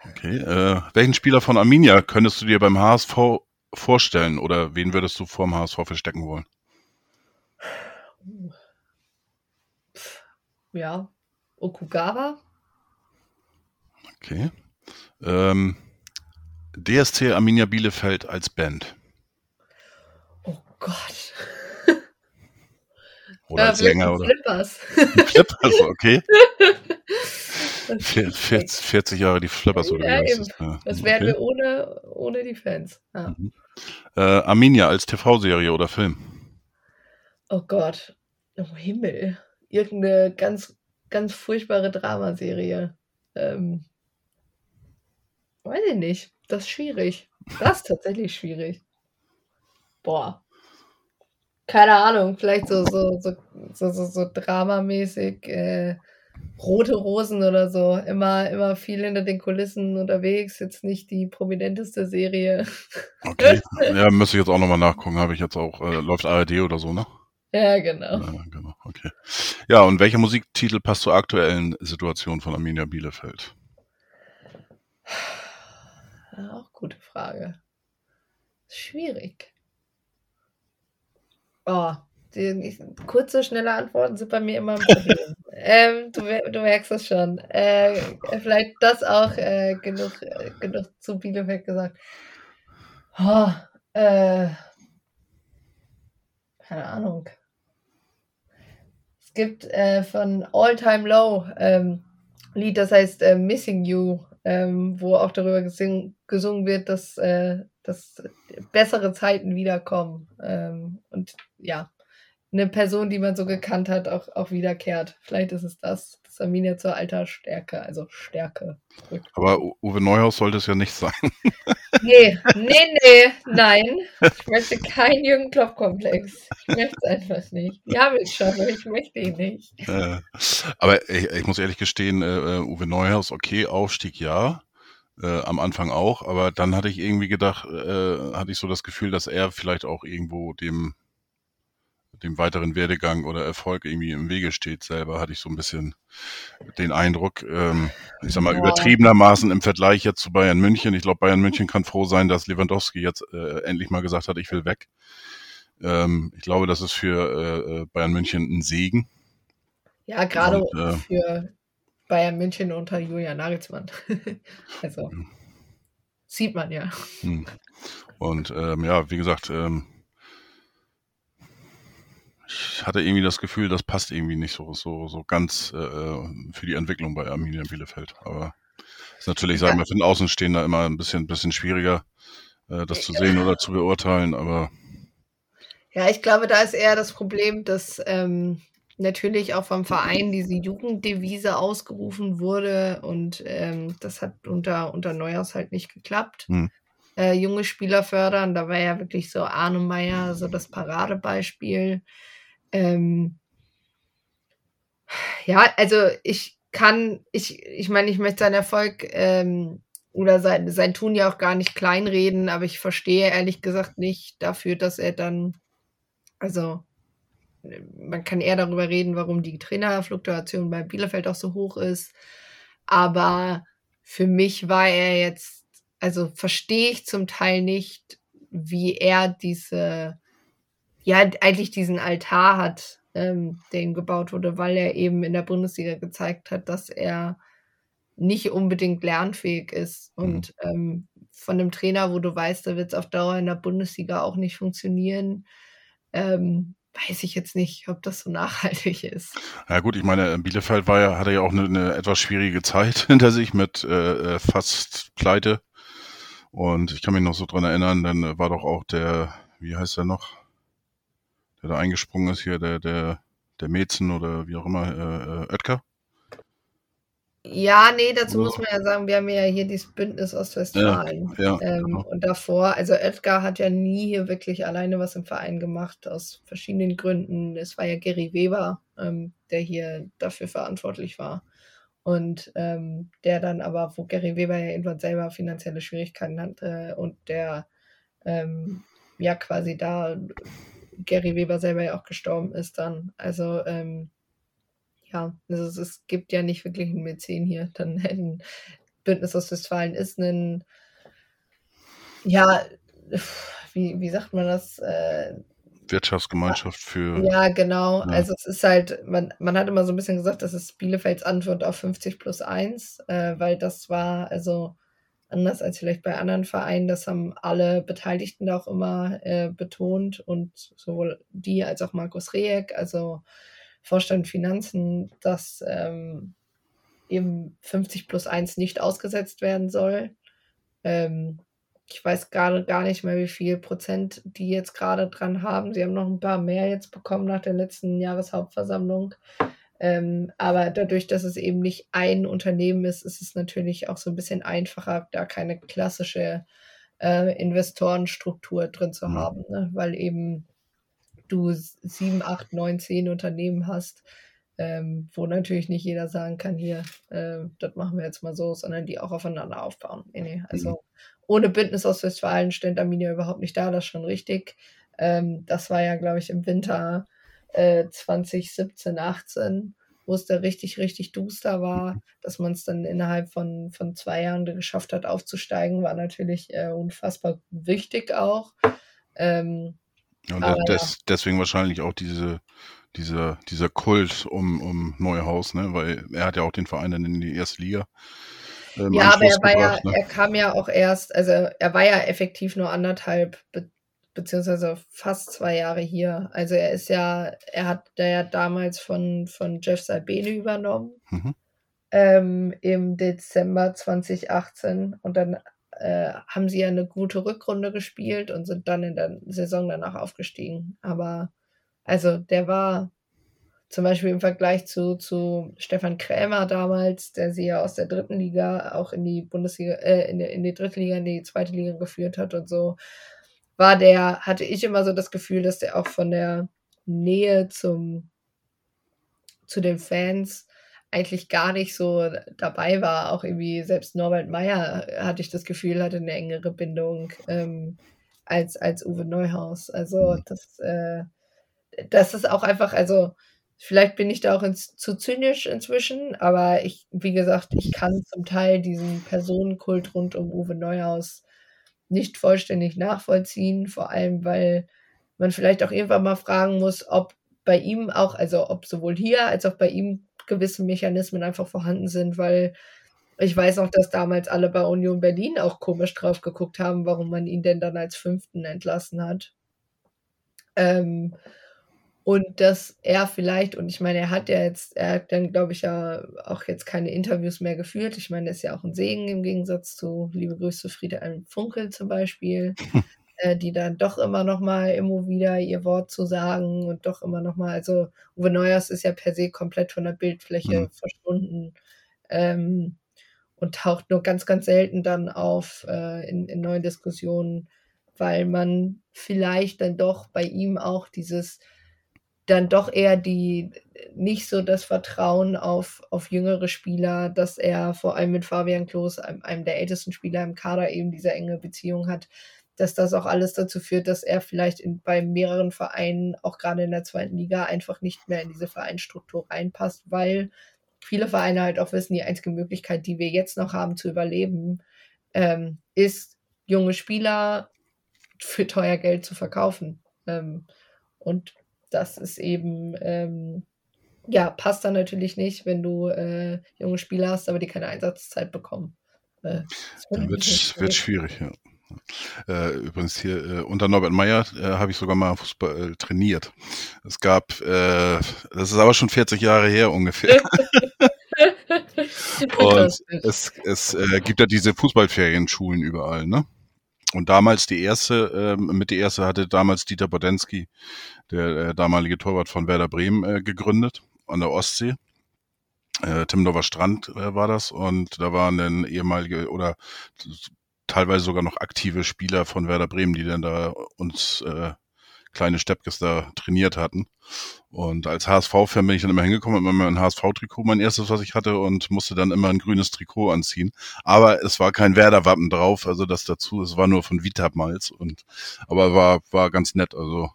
Okay, äh, welchen Spieler von Arminia könntest du dir beim HSV vorstellen oder wen würdest du vor dem HSV verstecken wollen? Ja, Okugawa. Okay. Ähm, DSC Arminia Bielefeld als Band. Oh Gott. Oder ja, als Sänger, oder? Flippers. Flippers, okay. 40, 40 Jahre die Flippers, oder ja, eben. Ja. Das wären okay. wir ohne, ohne die Fans. Ja. Mhm. Äh, Arminia als TV-Serie oder Film? Oh Gott. Oh Himmel. Irgendeine ganz, ganz furchtbare Dramaserie. Ähm, weiß ich nicht. Das ist schwierig. Das ist tatsächlich schwierig. Boah keine Ahnung, vielleicht so, so, so, so, so, so dramamäßig, äh, rote Rosen oder so. Immer, immer viel hinter den Kulissen unterwegs, jetzt nicht die prominenteste Serie. Okay, ja, müsste ich jetzt auch nochmal nachgucken, habe ich jetzt auch, äh, läuft ARD oder so, ne? Ja, genau. Ja, genau. Okay. Ja, und welcher Musiktitel passt zur aktuellen Situation von Arminia Bielefeld? Ja, auch gute Frage. Schwierig. Oh, die, kurze, schnelle Antworten sind bei mir immer ein Problem. ähm, du, du, merkst es schon. Äh, vielleicht das auch äh, genug, äh, genug zu Bielefeld gesagt. Oh, äh, keine Ahnung. Es gibt äh, von All Time Low ähm, Lied, das heißt äh, Missing You, ähm, wo auch darüber gesing, gesungen wird, dass, äh, dass bessere Zeiten wiederkommen. Ähm, und ja, eine Person, die man so gekannt hat, auch, auch wiederkehrt. Vielleicht ist es das, das Arminia zur alter Stärke, also Stärke. Rückt. Aber Uwe Neuhaus sollte es ja nicht sein. Nee, nee, nee, nein. Ich möchte keinen Jürgen Klopp-Komplex. Ich möchte es einfach nicht. Die habe ich schon, aber ich möchte ihn nicht. Äh, aber ich, ich, muss ehrlich gestehen, äh, Uwe Neuhaus, okay, Aufstieg ja. Äh, am Anfang auch, aber dann hatte ich irgendwie gedacht, äh, hatte ich so das Gefühl, dass er vielleicht auch irgendwo dem dem weiteren Werdegang oder Erfolg irgendwie im Wege steht. Selber hatte ich so ein bisschen den Eindruck, ähm, ich sag mal, ja. übertriebenermaßen im Vergleich jetzt zu Bayern München. Ich glaube, Bayern München kann froh sein, dass Lewandowski jetzt äh, endlich mal gesagt hat, ich will weg. Ähm, ich glaube, das ist für äh, Bayern München ein Segen. Ja, gerade und, äh, für Bayern München unter Julian Nagelsmann. also sieht man ja. Hm. Und ähm, ja, wie gesagt, ähm, ich hatte irgendwie das Gefühl, das passt irgendwie nicht so, so, so ganz äh, für die Entwicklung bei Arminia Bielefeld. Aber ist natürlich, sagen wir, für den Außenstehender immer ein bisschen, bisschen schwieriger, äh, das zu sehen oder zu beurteilen, aber. Ja, ich glaube, da ist eher das Problem, dass ähm, natürlich auch vom Verein diese Jugenddevise ausgerufen wurde und ähm, das hat unter, unter Neuhaus halt nicht geklappt. Hm. Äh, junge Spieler fördern, da war ja wirklich so Arne Meyer so das Paradebeispiel. Ähm, ja, also ich kann, ich, ich meine, ich möchte seinen Erfolg ähm, oder sein, sein Tun ja auch gar nicht kleinreden, aber ich verstehe ehrlich gesagt nicht dafür, dass er dann, also man kann eher darüber reden, warum die Trainerfluktuation bei Bielefeld auch so hoch ist. Aber für mich war er jetzt, also verstehe ich zum Teil nicht, wie er diese ja, eigentlich diesen Altar hat, ähm, der ihm gebaut wurde, weil er eben in der Bundesliga gezeigt hat, dass er nicht unbedingt lernfähig ist. Mhm. Und ähm, von einem Trainer, wo du weißt, da wird es auf Dauer in der Bundesliga auch nicht funktionieren, ähm, weiß ich jetzt nicht, ob das so nachhaltig ist. Ja gut, ich meine, Bielefeld war ja, hatte ja auch eine, eine etwas schwierige Zeit hinter sich mit äh, äh, fast Pleite. Und ich kann mich noch so dran erinnern, dann war doch auch der, wie heißt er noch? Der da eingesprungen ist hier, der, der, der Mäzen oder wie auch immer, äh, äh Oetker. Ja, nee, dazu oh. muss man ja sagen, wir haben ja hier dieses Bündnis Ostwestfalen. Ja, ja, ähm, genau. Und davor, also Oetker hat ja nie hier wirklich alleine was im Verein gemacht, aus verschiedenen Gründen. Es war ja Gary Weber, ähm, der hier dafür verantwortlich war. Und ähm, der dann aber, wo Gary Weber ja irgendwann selber finanzielle Schwierigkeiten hatte und der ähm, ja quasi da Gary Weber selber ja auch gestorben ist dann. Also ähm, ja, also es gibt ja nicht wirklich einen Mäzen hier. Dann ein Bündnis aus Westfalen ist ein, ja, wie, wie sagt man das? Äh, Wirtschaftsgemeinschaft für. Ja, genau. Ja. Also es ist halt, man, man hat immer so ein bisschen gesagt, das ist Bielefelds Antwort auf 50 plus 1, äh, weil das war, also anders als vielleicht bei anderen Vereinen. Das haben alle Beteiligten da auch immer äh, betont und sowohl die als auch Markus Rejek, also Vorstand Finanzen, dass ähm, eben 50 plus 1 nicht ausgesetzt werden soll. Ähm, ich weiß gerade gar nicht mehr, wie viel Prozent die jetzt gerade dran haben. Sie haben noch ein paar mehr jetzt bekommen nach der letzten Jahreshauptversammlung. Ähm, aber dadurch, dass es eben nicht ein Unternehmen ist, ist es natürlich auch so ein bisschen einfacher, da keine klassische äh, Investorenstruktur drin zu ja. haben, ne? weil eben du sieben, acht, neun, zehn Unternehmen hast, ähm, wo natürlich nicht jeder sagen kann, hier, äh, das machen wir jetzt mal so, sondern die auch aufeinander aufbauen. Nee, nee. Also mhm. ohne Bündnis aus Westfalen stellt Arminia überhaupt nicht da, das ist schon richtig. Ähm, das war ja, glaube ich, im Winter äh, 2017, 18, wo es da richtig, richtig duster war, dass man es dann innerhalb von, von zwei Jahren geschafft hat, aufzusteigen, war natürlich äh, unfassbar wichtig auch. Ähm, Und aber des, deswegen wahrscheinlich auch diese, dieser, dieser Kult um, um Neuhaus, ne? Weil er hat ja auch den Verein dann in die erste Liga. Ähm, Ja, aber er war ja, gebracht, ne? er kam ja auch erst, also er war ja effektiv nur anderthalb beziehungsweise fast zwei Jahre hier. Also er ist ja, er hat da ja damals von, von Jeff Salbene übernommen Mhm. ähm, im Dezember 2018 und dann äh, haben sie ja eine gute Rückrunde gespielt und sind dann in der Saison danach aufgestiegen. Aber also der war zum Beispiel im Vergleich zu, zu Stefan Krämer damals, der sie ja aus der dritten Liga auch in die Bundesliga, äh, in, die, in die dritte Liga, in die zweite Liga geführt hat und so, war der, hatte ich immer so das Gefühl, dass der auch von der Nähe zum, zu den Fans eigentlich gar nicht so dabei war. Auch irgendwie, selbst Norbert Meyer hatte ich das Gefühl, hatte eine engere Bindung ähm, als, als Uwe Neuhaus. Also das, äh, das ist auch einfach, also vielleicht bin ich da auch ins, zu zynisch inzwischen, aber ich, wie gesagt, ich kann zum Teil diesen Personenkult rund um Uwe Neuhaus nicht vollständig nachvollziehen, vor allem weil man vielleicht auch irgendwann mal fragen muss, ob bei ihm auch, also ob sowohl hier als auch bei ihm gewisse Mechanismen einfach vorhanden sind, weil ich weiß auch, dass damals alle bei Union Berlin auch komisch drauf geguckt haben, warum man ihn denn dann als Fünften entlassen hat. Ähm, und dass er vielleicht, und ich meine, er hat ja jetzt, er hat dann, glaube ich, ja auch jetzt keine Interviews mehr geführt. Ich meine, er ist ja auch ein Segen im Gegensatz zu liebe Grüße Friede Alm Funkel zum Beispiel, äh, die dann doch immer noch mal immer wieder ihr Wort zu sagen und doch immer noch mal, also Uwe Neuers ist ja per se komplett von der Bildfläche Mhm. verschwunden ähm, und taucht nur ganz, ganz selten dann auf äh, in, in neuen Diskussionen, weil man vielleicht dann doch bei ihm auch dieses dann doch eher die nicht so das Vertrauen auf, auf jüngere Spieler, dass er vor allem mit Fabian Klos, einem, einem der ältesten Spieler im Kader, eben diese enge Beziehung hat, dass das auch alles dazu führt, dass er vielleicht in, bei mehreren Vereinen, auch gerade in der zweiten Liga, einfach nicht mehr in diese Vereinsstruktur reinpasst, weil viele Vereine halt auch wissen, die einzige Möglichkeit, die wir jetzt noch haben zu überleben, ähm, ist, junge Spieler für teuer Geld zu verkaufen. Ähm, und das ist eben, ähm, ja, passt dann natürlich nicht, wenn du äh, junge Spieler hast, aber die keine Einsatzzeit bekommen. Äh, Dann wird wird schwierig, ja. Äh, übrigens hier äh, unter Norbert Meyer äh, habe ich sogar mal Fußball äh, trainiert. Es gab, äh, das ist aber schon 40 Jahre her ungefähr. Und es, es äh, gibt ja diese Fußballferienschulen überall, ne? Und damals die erste, ähm, mit die erste hatte damals Dieter Bodensky, der äh, damalige Torwart von Werder Bremen, äh, gegründet an der Ostsee. Äh, Timmendorfer Strand äh, war das und da waren dann ehemalige oder teilweise sogar noch aktive Spieler von Werder Bremen, die dann da uns äh, kleine Steppkes da trainiert hatten. Und als HSV-Fan bin ich dann immer hingekommen, immer mein HSV-Trikot, mein erstes, was ich hatte, und musste dann immer ein grünes Trikot anziehen. Aber es war kein Werder-Wappen drauf, also das dazu, es war nur von Vitabmalz und aber war, war ganz nett. Also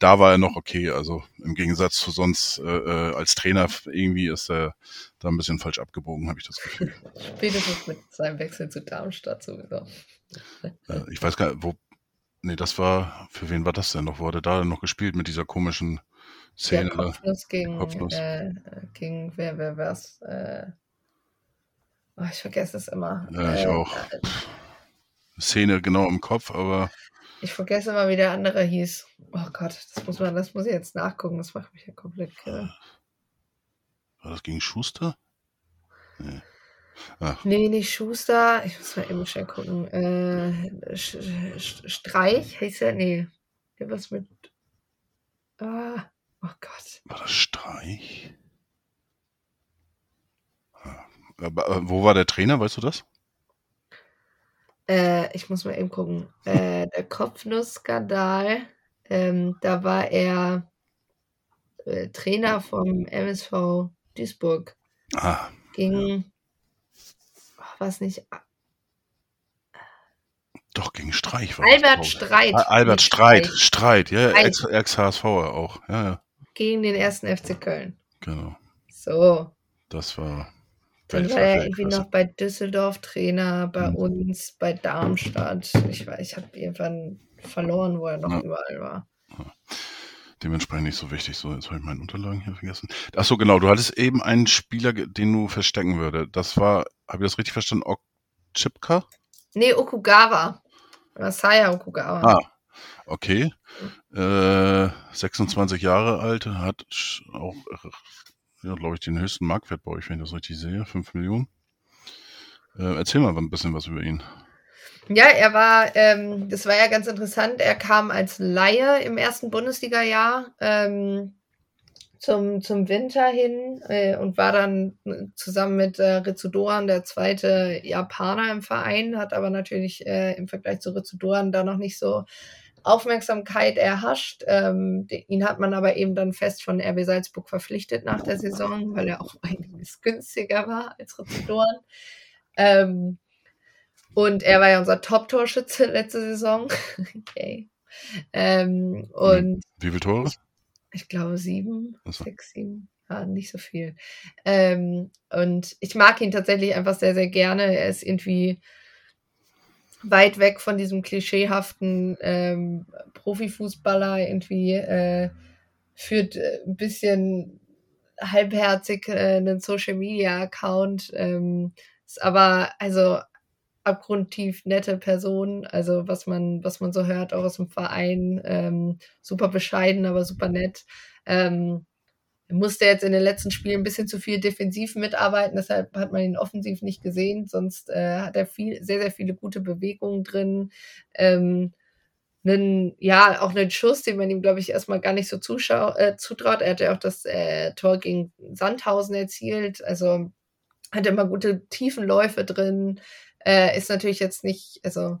da war er noch okay. Also im Gegensatz zu sonst äh, äh, als Trainer irgendwie ist er da ein bisschen falsch abgebogen, habe ich das Gefühl. Spätestens mit seinem Wechsel zu Darmstadt sowieso. Äh, ich weiß gar nicht, wo. Nee, das war, für wen war das denn noch? Er da noch gespielt mit dieser komischen Szene? da? Kopfnuss gegen, Kopfnuss. Äh, gegen wer, wer war's? Äh, oh, ich vergesse es immer. Ja, ich äh, auch. Szene genau im Kopf, aber Ich vergesse immer, wie der andere hieß. Oh Gott, das muss man, das muss ich jetzt nachgucken. Das macht mich ja komplett kirre. war das gegen Schuster? Nee. Ach, Nee, nicht Schuster. Ich muss mal eben schnell gucken. Äh, Sch Sch Streich hieß er? Nee. Irgendwas mit. Ah, oh Gott. war das Streich? Ah, Aber, äh, wo war der Trainer, weißt du das? Äh, ich muss mal eben gucken. Äh, der Kopfnuss-Skandal. Ähm, da war er äh, Trainer vom MSV Duisburg. Ah, Gegen. Was nicht? doch, gegen Streich war Albert. Streit. Ah, Albert Streit, Streich. Streit, ja, Streit. Ex- Ex-HSVer auch. Ja, ja. gegen den ersten FC Köln. Genau. So. Das war. Dann war er irgendwie noch bei Düsseldorf Trainer, bei Mhm. uns, bei Darmstadt. Ich ich habe irgendwann verloren, wo er noch Ja. überall war. Dementsprechend nicht so wichtig. So, jetzt habe ich meine Unterlagen hier vergessen. Ach so, genau. Du hattest eben einen Spieler, den du verstecken würde. Das war, habe ich das richtig verstanden? Okchipka? Nee, Okugawa. Masaya Okugawa. Ah, okay. Äh, 26 Jahre alt, hat auch, ja, glaube ich, den höchsten Marktwert bei euch, wenn ich das richtig sehe. 5 Millionen. Äh, erzähl mal ein bisschen was über ihn. Ja, er war, ähm, das war ja ganz interessant. Er kam als Laie im ersten Bundesliga-Jahr ähm, zum, zum Winter hin äh, und war dann äh, zusammen mit äh, Ritsudoran der zweite Japaner im Verein, hat aber natürlich äh, im Vergleich zu Ritsudoran da noch nicht so Aufmerksamkeit erhascht. Ähm, ihn hat man aber eben dann fest von RB Salzburg verpflichtet nach der Saison, weil er auch einiges günstiger war als Ritsudoran. Ähm, und er war ja unser Top-Torschütze letzte Saison. okay. Ähm, und Wie viele Tore? ich glaube sieben, so. sechs, sieben, ja, nicht so viel. Ähm, und ich mag ihn tatsächlich einfach sehr, sehr gerne. Er ist irgendwie weit weg von diesem klischeehaften ähm, Profifußballer, irgendwie äh, führt äh, ein bisschen halbherzig äh, einen Social Media Account, ähm, ist aber also abgrundtief nette Person, also was man, was man so hört, auch aus dem Verein, ähm, super bescheiden, aber super nett. Ähm, musste jetzt in den letzten Spielen ein bisschen zu viel defensiv mitarbeiten, deshalb hat man ihn offensiv nicht gesehen, sonst äh, hat er viel, sehr, sehr viele gute Bewegungen drin. Ähm, einen, ja, auch einen Schuss, den man ihm, glaube ich, erstmal gar nicht so zuschau äh, zutraut. Er hatte ja auch das äh, Tor gegen Sandhausen erzielt, also hat immer gute Tiefenläufe drin, äh, ist natürlich jetzt nicht, also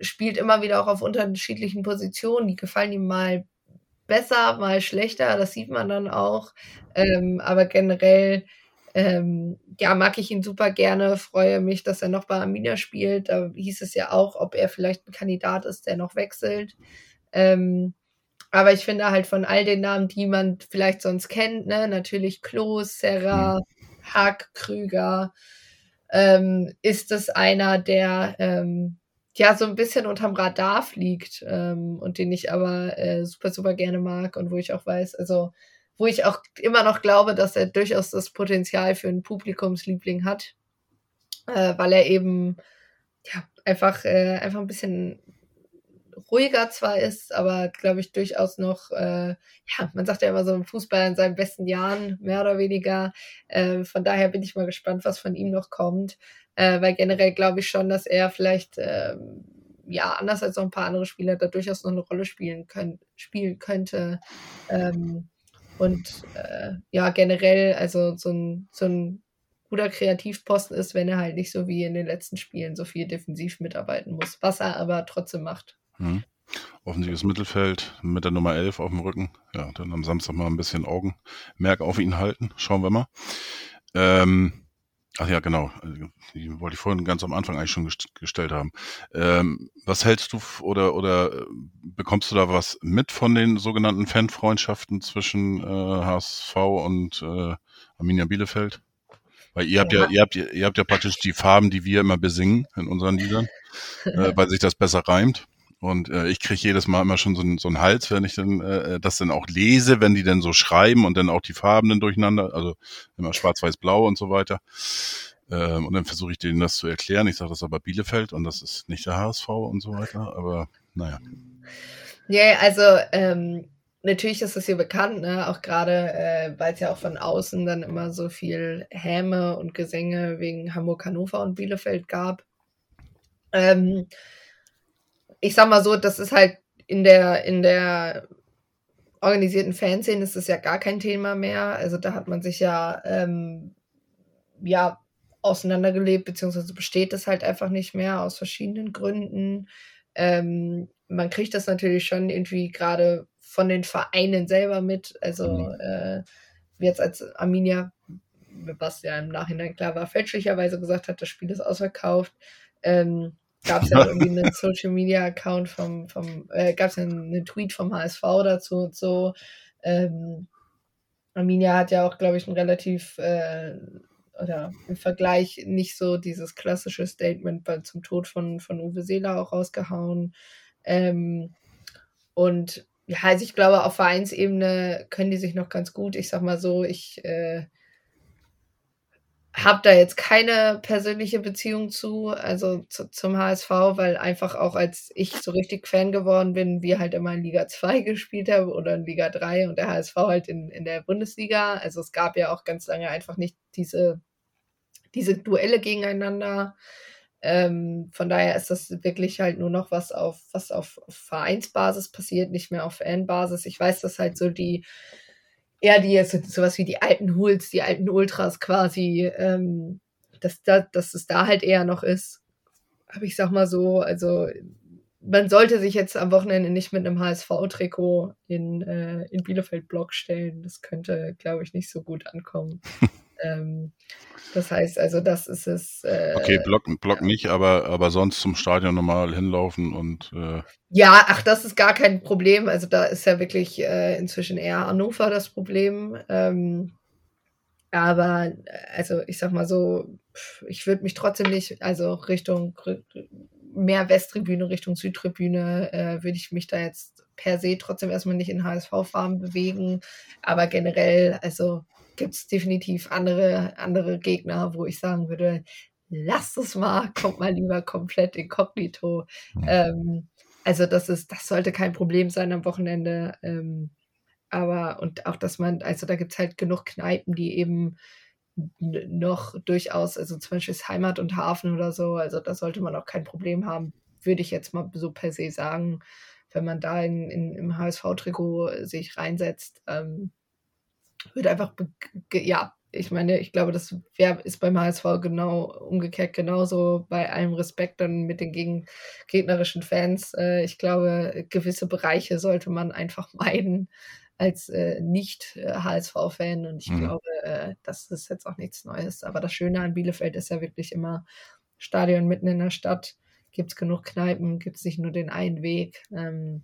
spielt immer wieder auch auf unterschiedlichen Positionen, die gefallen ihm mal besser, mal schlechter, das sieht man dann auch. Ähm, aber generell, ähm, ja, mag ich ihn super gerne, freue mich, dass er noch bei Arminia spielt. Da hieß es ja auch, ob er vielleicht ein Kandidat ist, der noch wechselt. Ähm, aber ich finde halt von all den Namen, die man vielleicht sonst kennt, ne, natürlich Klos, Serra, Hack, Krüger, ähm, ist es einer, der ähm, ja so ein bisschen unterm Radar fliegt ähm, und den ich aber äh, super, super gerne mag und wo ich auch weiß, also wo ich auch immer noch glaube, dass er durchaus das Potenzial für einen Publikumsliebling hat, äh, weil er eben ja einfach, äh, einfach ein bisschen ruhiger zwar ist, aber glaube ich durchaus noch, äh, ja, man sagt ja immer so im Fußball in seinen besten Jahren, mehr oder weniger. Äh, von daher bin ich mal gespannt, was von ihm noch kommt, äh, weil generell glaube ich schon, dass er vielleicht, ähm, ja, anders als noch ein paar andere Spieler, da durchaus noch eine Rolle spielen, können, spielen könnte. Ähm, und äh, ja, generell, also so ein, so ein guter Kreativposten ist, wenn er halt nicht so wie in den letzten Spielen so viel defensiv mitarbeiten muss, was er aber trotzdem macht. Hm. Offensives Mittelfeld mit der Nummer 11 auf dem Rücken. Ja, dann am Samstag mal ein bisschen Augenmerk auf ihn halten. Schauen wir mal. Ähm, ach ja, genau. Die wollte ich vorhin ganz am Anfang eigentlich schon gest gestellt haben. Ähm, was hältst du oder, oder äh, bekommst du da was mit von den sogenannten Fanfreundschaften zwischen äh, HSV und äh, Arminia Bielefeld? Weil ihr habt ja, Ja. ihr habt, ihr habt ja praktisch die Farben, die wir immer besingen in unseren Liedern, äh, weil sich das besser reimt. Und äh, ich kriege jedes Mal immer schon so, einen- so einen Hals, wenn ich dann äh, das dann auch lese, wenn die dann so schreiben und dann auch die Farben dann durcheinander, also immer schwarz-weiß-blau und so weiter. Ähm, und dann versuche ich denen das zu erklären. Ich sage, das aber Bielefeld und das ist nicht der HSV und so weiter. Aber naja. Ja, also ähm, natürlich ist das hier bekannt, ne? auch gerade, äh, weil es ja auch von außen dann immer so viel Häme und Gesänge wegen Hamburg, Hannover und Bielefeld gab. Ähm, ich sag mal so, das ist halt in der, in der organisierten Fanszene ist das ja gar kein Thema mehr. Also da hat man sich ja, ähm, ja auseinandergelebt, beziehungsweise besteht es halt einfach nicht mehr aus verschiedenen Gründen. Ähm, man kriegt das natürlich schon irgendwie gerade von den Vereinen selber mit. Also Mhm. äh, wie jetzt als Arminia, was ja im Nachhinein klar war, fälschlicherweise gesagt hat, das Spiel ist ausverkauft. Ähm, gab es ja irgendwie einen Social Media Account vom, vom äh, gab es ja einen Tweet vom HSV dazu und so. Ähm, Arminia hat ja auch, glaube ich, ein relativ äh, oder im Vergleich nicht so dieses klassische Statement bei, zum Tod von, von Uwe Seeler auch rausgehauen. Ähm, und ja, also ich glaube, auf Vereinsebene können die sich noch ganz gut. Ich sag mal so, ich äh, habe da jetzt keine persönliche Beziehung zu, also zu, zum HSV, weil einfach auch als ich so richtig Fan geworden bin, wir halt immer in Liga 2 gespielt haben oder in Liga 3 und der HSV halt in, in der Bundesliga. Also es gab ja auch ganz lange einfach nicht diese, diese Duelle gegeneinander. Ähm, von daher ist das wirklich halt nur noch was auf, was auf, auf Vereinsbasis passiert, nicht mehr auf Fanbasis. Ich weiß, dass halt so die eher die, so, sowas wie die alten Hools, die alten Ultras quasi, ähm, dass, da, dass es da halt eher noch ist. Aber ich sag mal so, also man sollte sich jetzt am Wochenende nicht mit einem HSV-Trikot in, äh, in Bielefeld-Block stellen. Das könnte, glaube ich, nicht so gut ankommen. ähm, das heißt also, das ist es. Äh, okay, Block, Block ja. nicht, aber, aber sonst zum Stadion normal hinlaufen und. Äh ja, ach, das ist gar kein Problem. Also da ist ja wirklich äh, inzwischen eher Hannover das Problem. Ähm, aber also ich sag mal so, ich würde mich trotzdem nicht, also Richtung mehr Westtribüne, Richtung Südtribüne, äh, würde ich mich da jetzt per se trotzdem erstmal nicht in HSV-Farben bewegen. Aber generell, also gibt es definitiv andere, andere Gegner, wo ich sagen würde, lasst es mal, kommt mal lieber komplett inkognito. Ähm, also das ist, das sollte kein Problem sein am Wochenende. Ähm, aber und auch, dass man, also da gibt es halt genug Kneipen, die eben noch durchaus, also zum Beispiel Heimat und Hafen oder so, also da sollte man auch kein Problem haben, würde ich jetzt mal so per se sagen, wenn man da in, in im HSV-Trikot sich reinsetzt. Ähm, wird einfach, ja, ich meine, ich glaube, das wär, ist beim HSV genau umgekehrt genauso bei allem Respekt dann mit den gegen, gegnerischen Fans. Äh, ich glaube, gewisse Bereiche sollte man einfach meiden als äh, Nicht-HSV-Fan und ich mhm. glaube, äh, das ist jetzt auch nichts Neues. Aber das Schöne an Bielefeld ist ja wirklich immer Stadion mitten in der Stadt. Gibt es genug Kneipen, gibt es nicht nur den einen Weg. Ähm,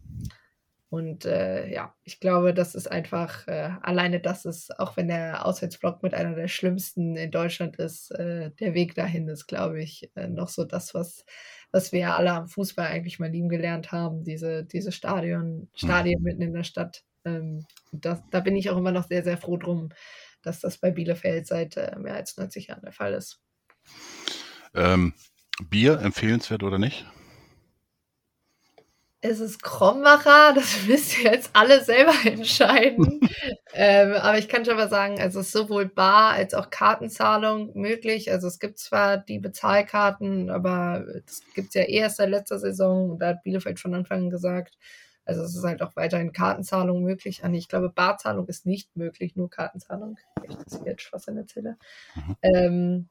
und äh, ja, ich glaube, das ist einfach, äh, alleine das ist, auch wenn der Auswärtsblock mit einer der schlimmsten in Deutschland ist, äh, der Weg dahin ist, glaube ich, äh, noch so das, was, was wir alle am Fußball eigentlich mal lieben gelernt haben, diese, diese Stadion, Stadien mitten in der Stadt. Ähm, das, da bin ich auch immer noch sehr, sehr froh drum, dass das bei Bielefeld seit äh, mehr als 90 Jahren der Fall ist. Ähm, Bier empfehlenswert oder nicht? Es ist Krombacher, das müsst ihr jetzt alle selber entscheiden. ähm, aber ich kann schon mal sagen, also es ist sowohl Bar als auch Kartenzahlung möglich. Also es gibt zwar die Bezahlkarten, aber das gibt es ja eh erst seit letzter Saison und da hat Bielefeld von Anfang an gesagt, also es ist halt auch weiterhin Kartenzahlung möglich. Ah, ich glaube, Barzahlung ist nicht möglich, nur Kartenzahlung. Ich das jetzt was in der Zelle. Mhm. Ähm,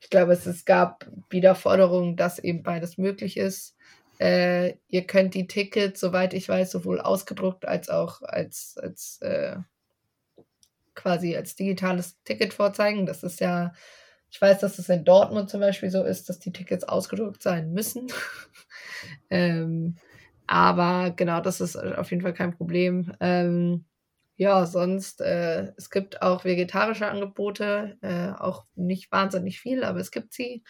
ich glaube, es, es gab wieder Forderungen, dass eben beides möglich ist. Äh, ihr könnt die Tickets, soweit ich weiß, sowohl ausgedruckt als auch als, als äh, quasi als digitales Ticket vorzeigen. Das ist ja, ich weiß, dass es in Dortmund zum Beispiel so ist, dass die Tickets ausgedruckt sein müssen. ähm, aber genau, das ist auf jeden Fall kein Problem. Ähm, ja, sonst, äh, es gibt auch vegetarische Angebote, äh, auch nicht wahnsinnig viel, aber es gibt sie.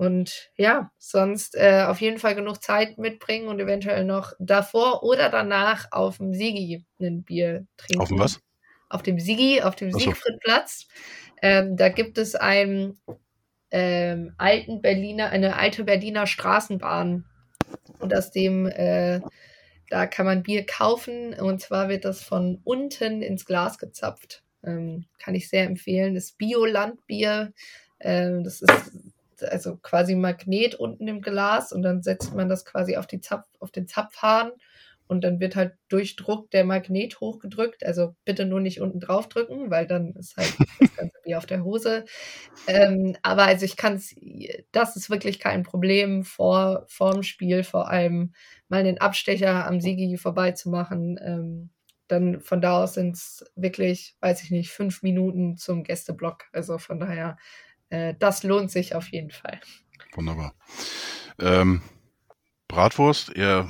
Und ja, sonst äh, auf jeden Fall genug Zeit mitbringen und eventuell noch davor oder danach auf dem Sigi ein Bier trinken. Auf dem was? Auf dem Sigi, auf dem so. Siegfriedplatz. Ähm, da gibt es einen ähm, alten Berliner, eine alte Berliner Straßenbahn. Und aus dem, äh, da kann man Bier kaufen. Und zwar wird das von unten ins Glas gezapft. Ähm, kann ich sehr empfehlen. Das Biolandbier. Ähm, das ist also quasi Magnet unten im Glas und dann setzt man das quasi auf, die Zapf, auf den Zapfhahn und dann wird halt durch Druck der Magnet hochgedrückt. Also bitte nur nicht unten drauf drücken, weil dann ist halt das Ganze wie auf der Hose. Ähm, aber also ich kann es, das ist wirklich kein Problem vor vorm Spiel, vor allem mal den Abstecher am Sigi vorbeizumachen. Ähm, dann von da aus sind es wirklich, weiß ich nicht, fünf Minuten zum Gästeblock. Also von daher äh, das lohnt sich auf jeden Fall. Wunderbar. Ähm, Bratwurst eher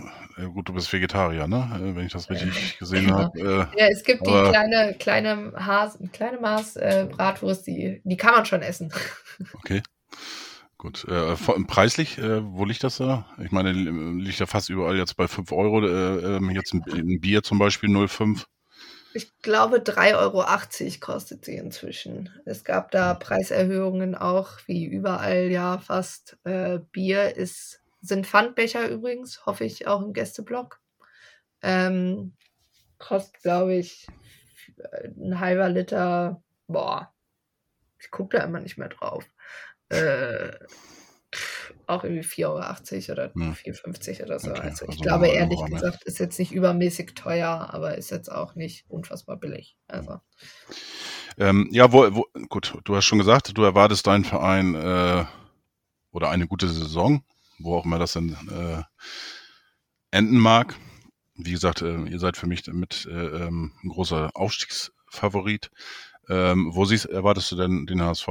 gut, du bist Vegetarier, ne? Äh, wenn ich das richtig gesehen Ja. habe. Äh, Ja, es gibt die kleine, kleine, Haas, kleine Maß äh, Bratwurst, die, die kann man schon essen. okay. Gut. Äh, preislich, äh, wo liegt das da? Ich meine, li- liegt ja fast überall jetzt bei 5 Euro. Äh, ähm, jetzt ein, ein Bier zum Beispiel 0,5. Ich glaube, 3,80 Euro kostet sie inzwischen. Es gab da Preiserhöhungen auch, wie überall ja fast. Äh, Bier ist, sind Pfandbecher übrigens, hoffe ich, auch im Gästeblock. Ähm, kostet, glaube ich, ein halber Liter. Boah, ich gucke da immer nicht mehr drauf. Äh, auch irgendwie 4,80 Euro oder Hm. 4,50 oder so. Okay, also ich also glaube, ehrlich Rahmen. gesagt, ist jetzt nicht übermäßig teuer, aber ist jetzt auch nicht unfassbar billig. Also. Ähm, ja, wo, wo, gut, du hast schon gesagt, du erwartest deinen Verein äh, oder eine gute Saison, wo auch immer das dann äh, enden mag. Wie gesagt, äh, ihr seid für mich mit äh, ähm, ein großer Aufstiegsfavorit. Ähm, wo siehst, erwartest du denn den HSV?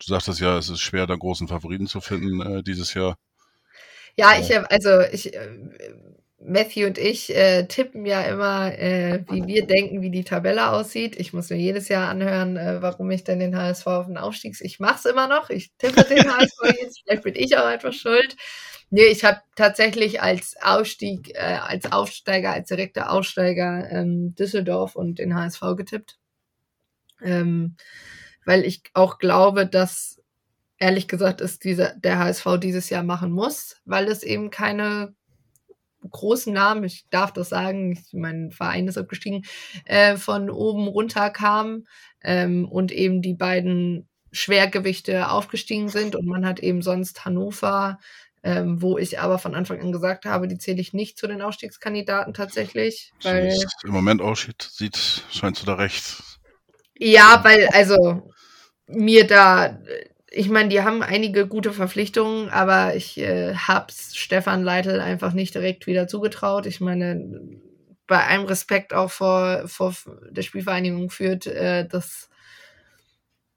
Du sagtest ja, es ist schwer, da großen Favoriten zu finden äh, dieses Jahr. Ja, ich, also ich, äh, Matthew und ich äh, tippen ja immer, äh, wie wir denken, wie die Tabelle aussieht. Ich muss mir jedes Jahr anhören, äh, warum ich denn den HSV auf den Aufstiegs. Ich mache es immer noch. Ich tippe den HSV jetzt. Vielleicht bin ich auch einfach schuld. Nee, ich habe tatsächlich als Aufstieg, äh, als Aufsteiger, als direkter Aufsteiger ähm, Düsseldorf und den HSV getippt. Ähm, weil ich auch glaube, dass ehrlich gesagt ist dieser, der HSV dieses Jahr machen muss, weil es eben keine großen Namen, ich darf das sagen, ich, mein Verein ist abgestiegen, äh, von oben runter kam ähm, und eben die beiden Schwergewichte aufgestiegen sind und man hat eben sonst Hannover, ähm, wo ich aber von Anfang an gesagt habe, die zähle ich nicht zu den Ausstiegskandidaten tatsächlich, weil im Moment aussieht, sieht, scheinst du da recht. Ja, weil, also, mir da, ich meine, die haben einige gute Verpflichtungen, aber ich äh, hab's Stefan Leitl einfach nicht direkt wieder zugetraut. Ich meine, bei allem Respekt auch vor, vor der Spielvereinigung führt, äh, das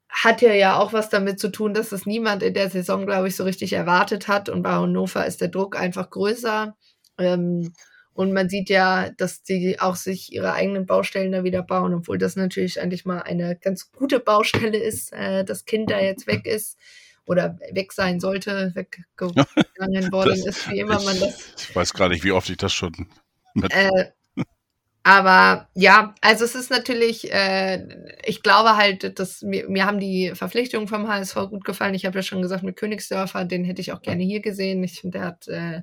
hat ja ja auch was damit zu tun, dass es niemand in der Saison, glaube ich, so richtig erwartet hat. Und bei Hannover ist der Druck einfach größer. Ähm, und man sieht ja, dass die auch sich ihre eigenen Baustellen da wieder bauen, obwohl das natürlich eigentlich mal eine ganz gute Baustelle ist, äh, das Kind da jetzt weg ist oder weg sein sollte, weggegangen worden Das- ist, wie immer man das Ich weiß gar nicht, wie oft ich das schon mit. äh, aber ja, also es ist natürlich, äh, ich glaube halt, dass mir, mir haben die Verpflichtungen vom HSV gut gefallen. Ich habe ja schon gesagt, mit Königsdörfer, den hätte ich auch gerne hier gesehen. Ich finde, der hat äh,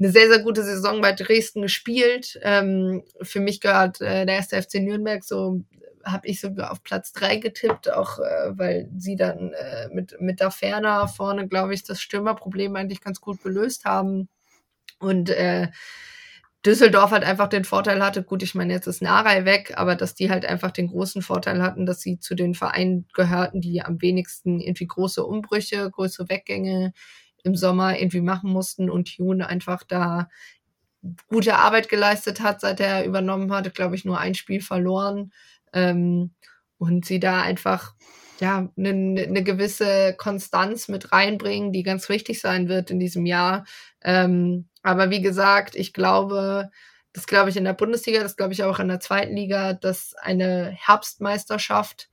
eine sehr, sehr gute Saison bei Dresden gespielt. Ähm, für mich gehört äh, der erste FC Nürnberg so habe ich sogar auf Platz drei getippt, auch äh, weil sie dann äh, mit, mit da ferner vorne, glaube ich, das Stürmerproblem eigentlich ganz gut gelöst haben. Und äh, Düsseldorf halt einfach den Vorteil hatte, gut, ich meine, jetzt ist Narei weg, aber dass die halt einfach den großen Vorteil hatten, dass sie zu den Vereinen gehörten, die am wenigsten irgendwie große Umbrüche, größere Weggänge im Sommer irgendwie machen mussten und June einfach da gute Arbeit geleistet hat, seit er übernommen hatte, glaube ich, nur ein Spiel verloren. Ähm, und sie da einfach ja eine ne gewisse Konstanz mit reinbringen, die ganz wichtig sein wird in diesem Jahr. Ähm, aber wie gesagt, ich glaube, das glaube ich in der Bundesliga, das glaube ich auch in der zweiten Liga, dass eine Herbstmeisterschaft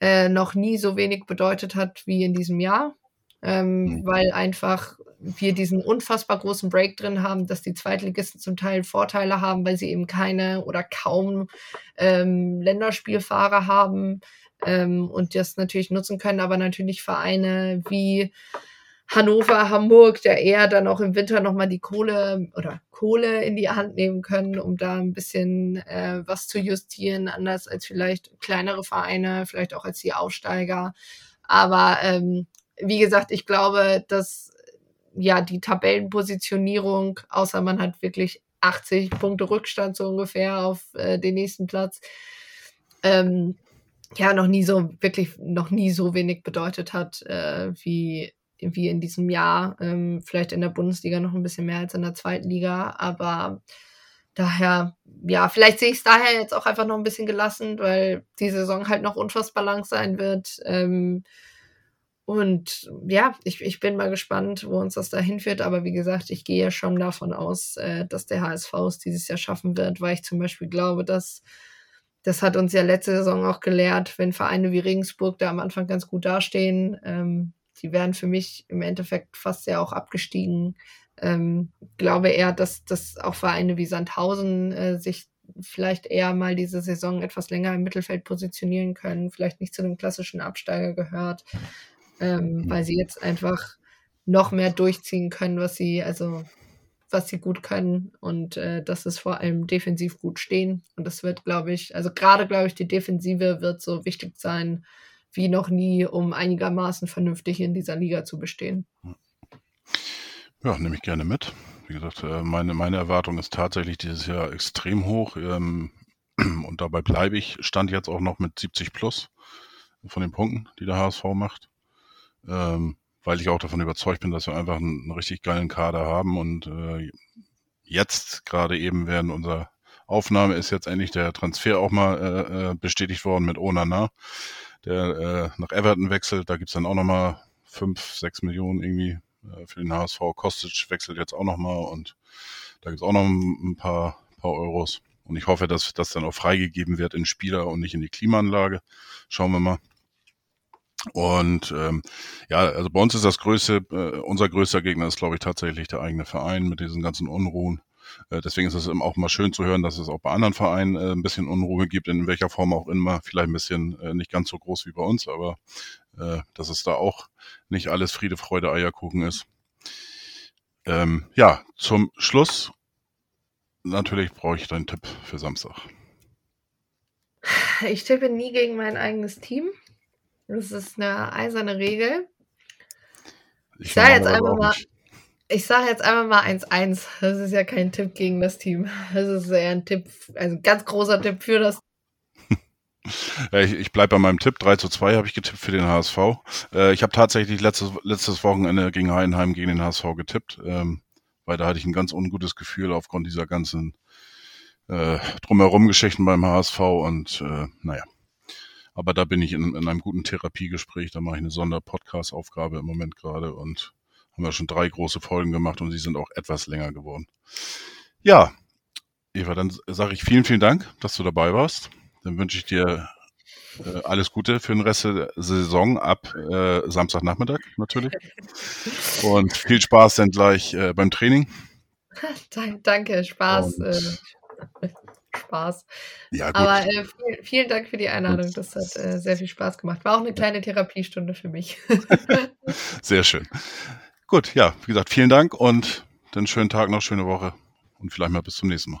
äh, noch nie so wenig bedeutet hat wie in diesem Jahr, ähm, Mhm. weil einfach wir diesen unfassbar großen Break drin haben, dass die Zweitligisten zum Teil Vorteile haben, weil sie eben keine oder kaum ähm, Länderspielfahrer haben ähm, und das natürlich nutzen können, aber natürlich Vereine wie Hannover, Hamburg, der eher dann auch im Winter nochmal die Kohle oder Kohle in die Hand nehmen können, um da ein bisschen äh, was zu justieren, anders als vielleicht kleinere Vereine, vielleicht auch als die Aufsteiger. Aber ähm, wie gesagt, ich glaube, dass ja die Tabellenpositionierung, außer man hat wirklich 80 Punkte Rückstand so ungefähr auf äh, den nächsten Platz, ähm, ja noch nie so wirklich noch nie so wenig bedeutet hat äh, wie wie in diesem Jahr. Ähm, vielleicht in der Bundesliga noch ein bisschen mehr als in der zweiten Liga, aber daher, ja, vielleicht sehe ich es daher jetzt auch einfach noch ein bisschen gelassen, weil die Saison halt noch unfassbar lang sein wird. Ähm, Und ja, ich, ich bin mal gespannt, wo uns das da hinführt. Aber wie gesagt, ich gehe schon davon aus, äh, dass der HSV es dieses Jahr schaffen wird, weil ich zum Beispiel glaube, dass das hat uns ja letzte Saison auch gelehrt, wenn Vereine wie Regensburg da am Anfang ganz gut dastehen. Ähm, die werden für mich im Endeffekt fast ja auch abgestiegen. Ähm, glaube eher, dass, dass auch Vereine wie Sandhausen äh, sich vielleicht eher mal diese Saison etwas länger im Mittelfeld positionieren können, vielleicht nicht zu dem klassischen Absteiger gehört, ähm, mhm. weil sie jetzt einfach noch mehr durchziehen können, was sie, also was sie gut können und äh, das ist vor allem defensiv gut stehen. Und das wird, glaube ich, also gerade glaube ich, die Defensive wird so wichtig sein wie noch nie, um einigermaßen vernünftig in dieser Liga zu bestehen. Ja, nehme ich gerne mit. Wie gesagt, äh, meine, meine Erwartung ist tatsächlich dieses Jahr extrem hoch ähm, und dabei bleibe ich, stand jetzt auch noch mit 70 plus von den Punkten, die der HSV macht. Ähm, weil ich auch davon überzeugt bin, dass wir einfach einen, einen richtig geilen Kader haben und äh, jetzt gerade eben werden unser Aufnahme ist jetzt endlich der Transfer auch mal äh, äh bestätigt worden mit Onana, der äh, nach Everton wechselt. Da gibt's dann auch nochmal fünf, sechs Millionen irgendwie äh, für den HSV. Kostic wechselt jetzt auch nochmal und da gibt's auch noch ein paar, paar Euros. Und ich hoffe, dass das dann auch freigegeben wird in Spieler und nicht in die Klimaanlage. Schauen wir mal. Und ähm, ja, also bei uns ist das größte, äh, unser größter Gegner ist, glaube ich, tatsächlich der eigene Verein mit diesen ganzen Unruhen. Äh, deswegen ist es auch mal schön zu hören, dass es auch bei anderen Vereinen äh, ein bisschen Unruhe gibt, in welcher Form auch immer. Vielleicht ein bisschen äh, nicht ganz so groß wie bei uns, aber äh, dass es da auch nicht alles Friede, Freude, Eierkuchen ist. Ähm, ja, zum Schluss natürlich brauche ich deinen Tipp für Samstag. Ich tippe nie gegen mein eigenes Team. Das ist eine eiserne Regel. Ich, ich sage jetzt einfach mal, ich sage jetzt einfach mal 1-1. Das ist ja kein Tipp gegen das Team. Das ist eher ein Tipp, also ein ganz großer Tipp für das ich, ich bleibe bei meinem Tipp. 3 zu 2 habe ich getippt für den HSV. Äh, ich habe tatsächlich letztes, letztes Wochenende gegen Heidenheim gegen den HSV getippt, ähm, weil da hatte ich ein ganz ungutes Gefühl aufgrund dieser ganzen äh, drumherum Geschichten beim HSV und äh, naja, aber da bin ich in, in einem guten Therapiegespräch. Da mache ich eine Sonder-Podcast-Aufgabe im Moment gerade und haben ja schon drei große Folgen gemacht und sie sind auch etwas länger geworden. Ja, Eva, dann sage ich vielen, vielen Dank, dass du dabei warst. Dann wünsche ich dir äh, alles Gute für den Rest der Saison ab äh, Samstagnachmittag natürlich. Und viel Spaß dann gleich äh, beim Training. Danke, Spaß. Äh, Spaß. Ja, gut. Aber äh, vielen, vielen, Dank für die Einladung. Das hat äh, sehr viel Spaß gemacht. War auch eine kleine Therapiestunde für mich. sehr schön. Gut, ja, wie gesagt, vielen Dank und dann schönen Tag noch, schöne Woche und vielleicht mal bis zum nächsten Mal.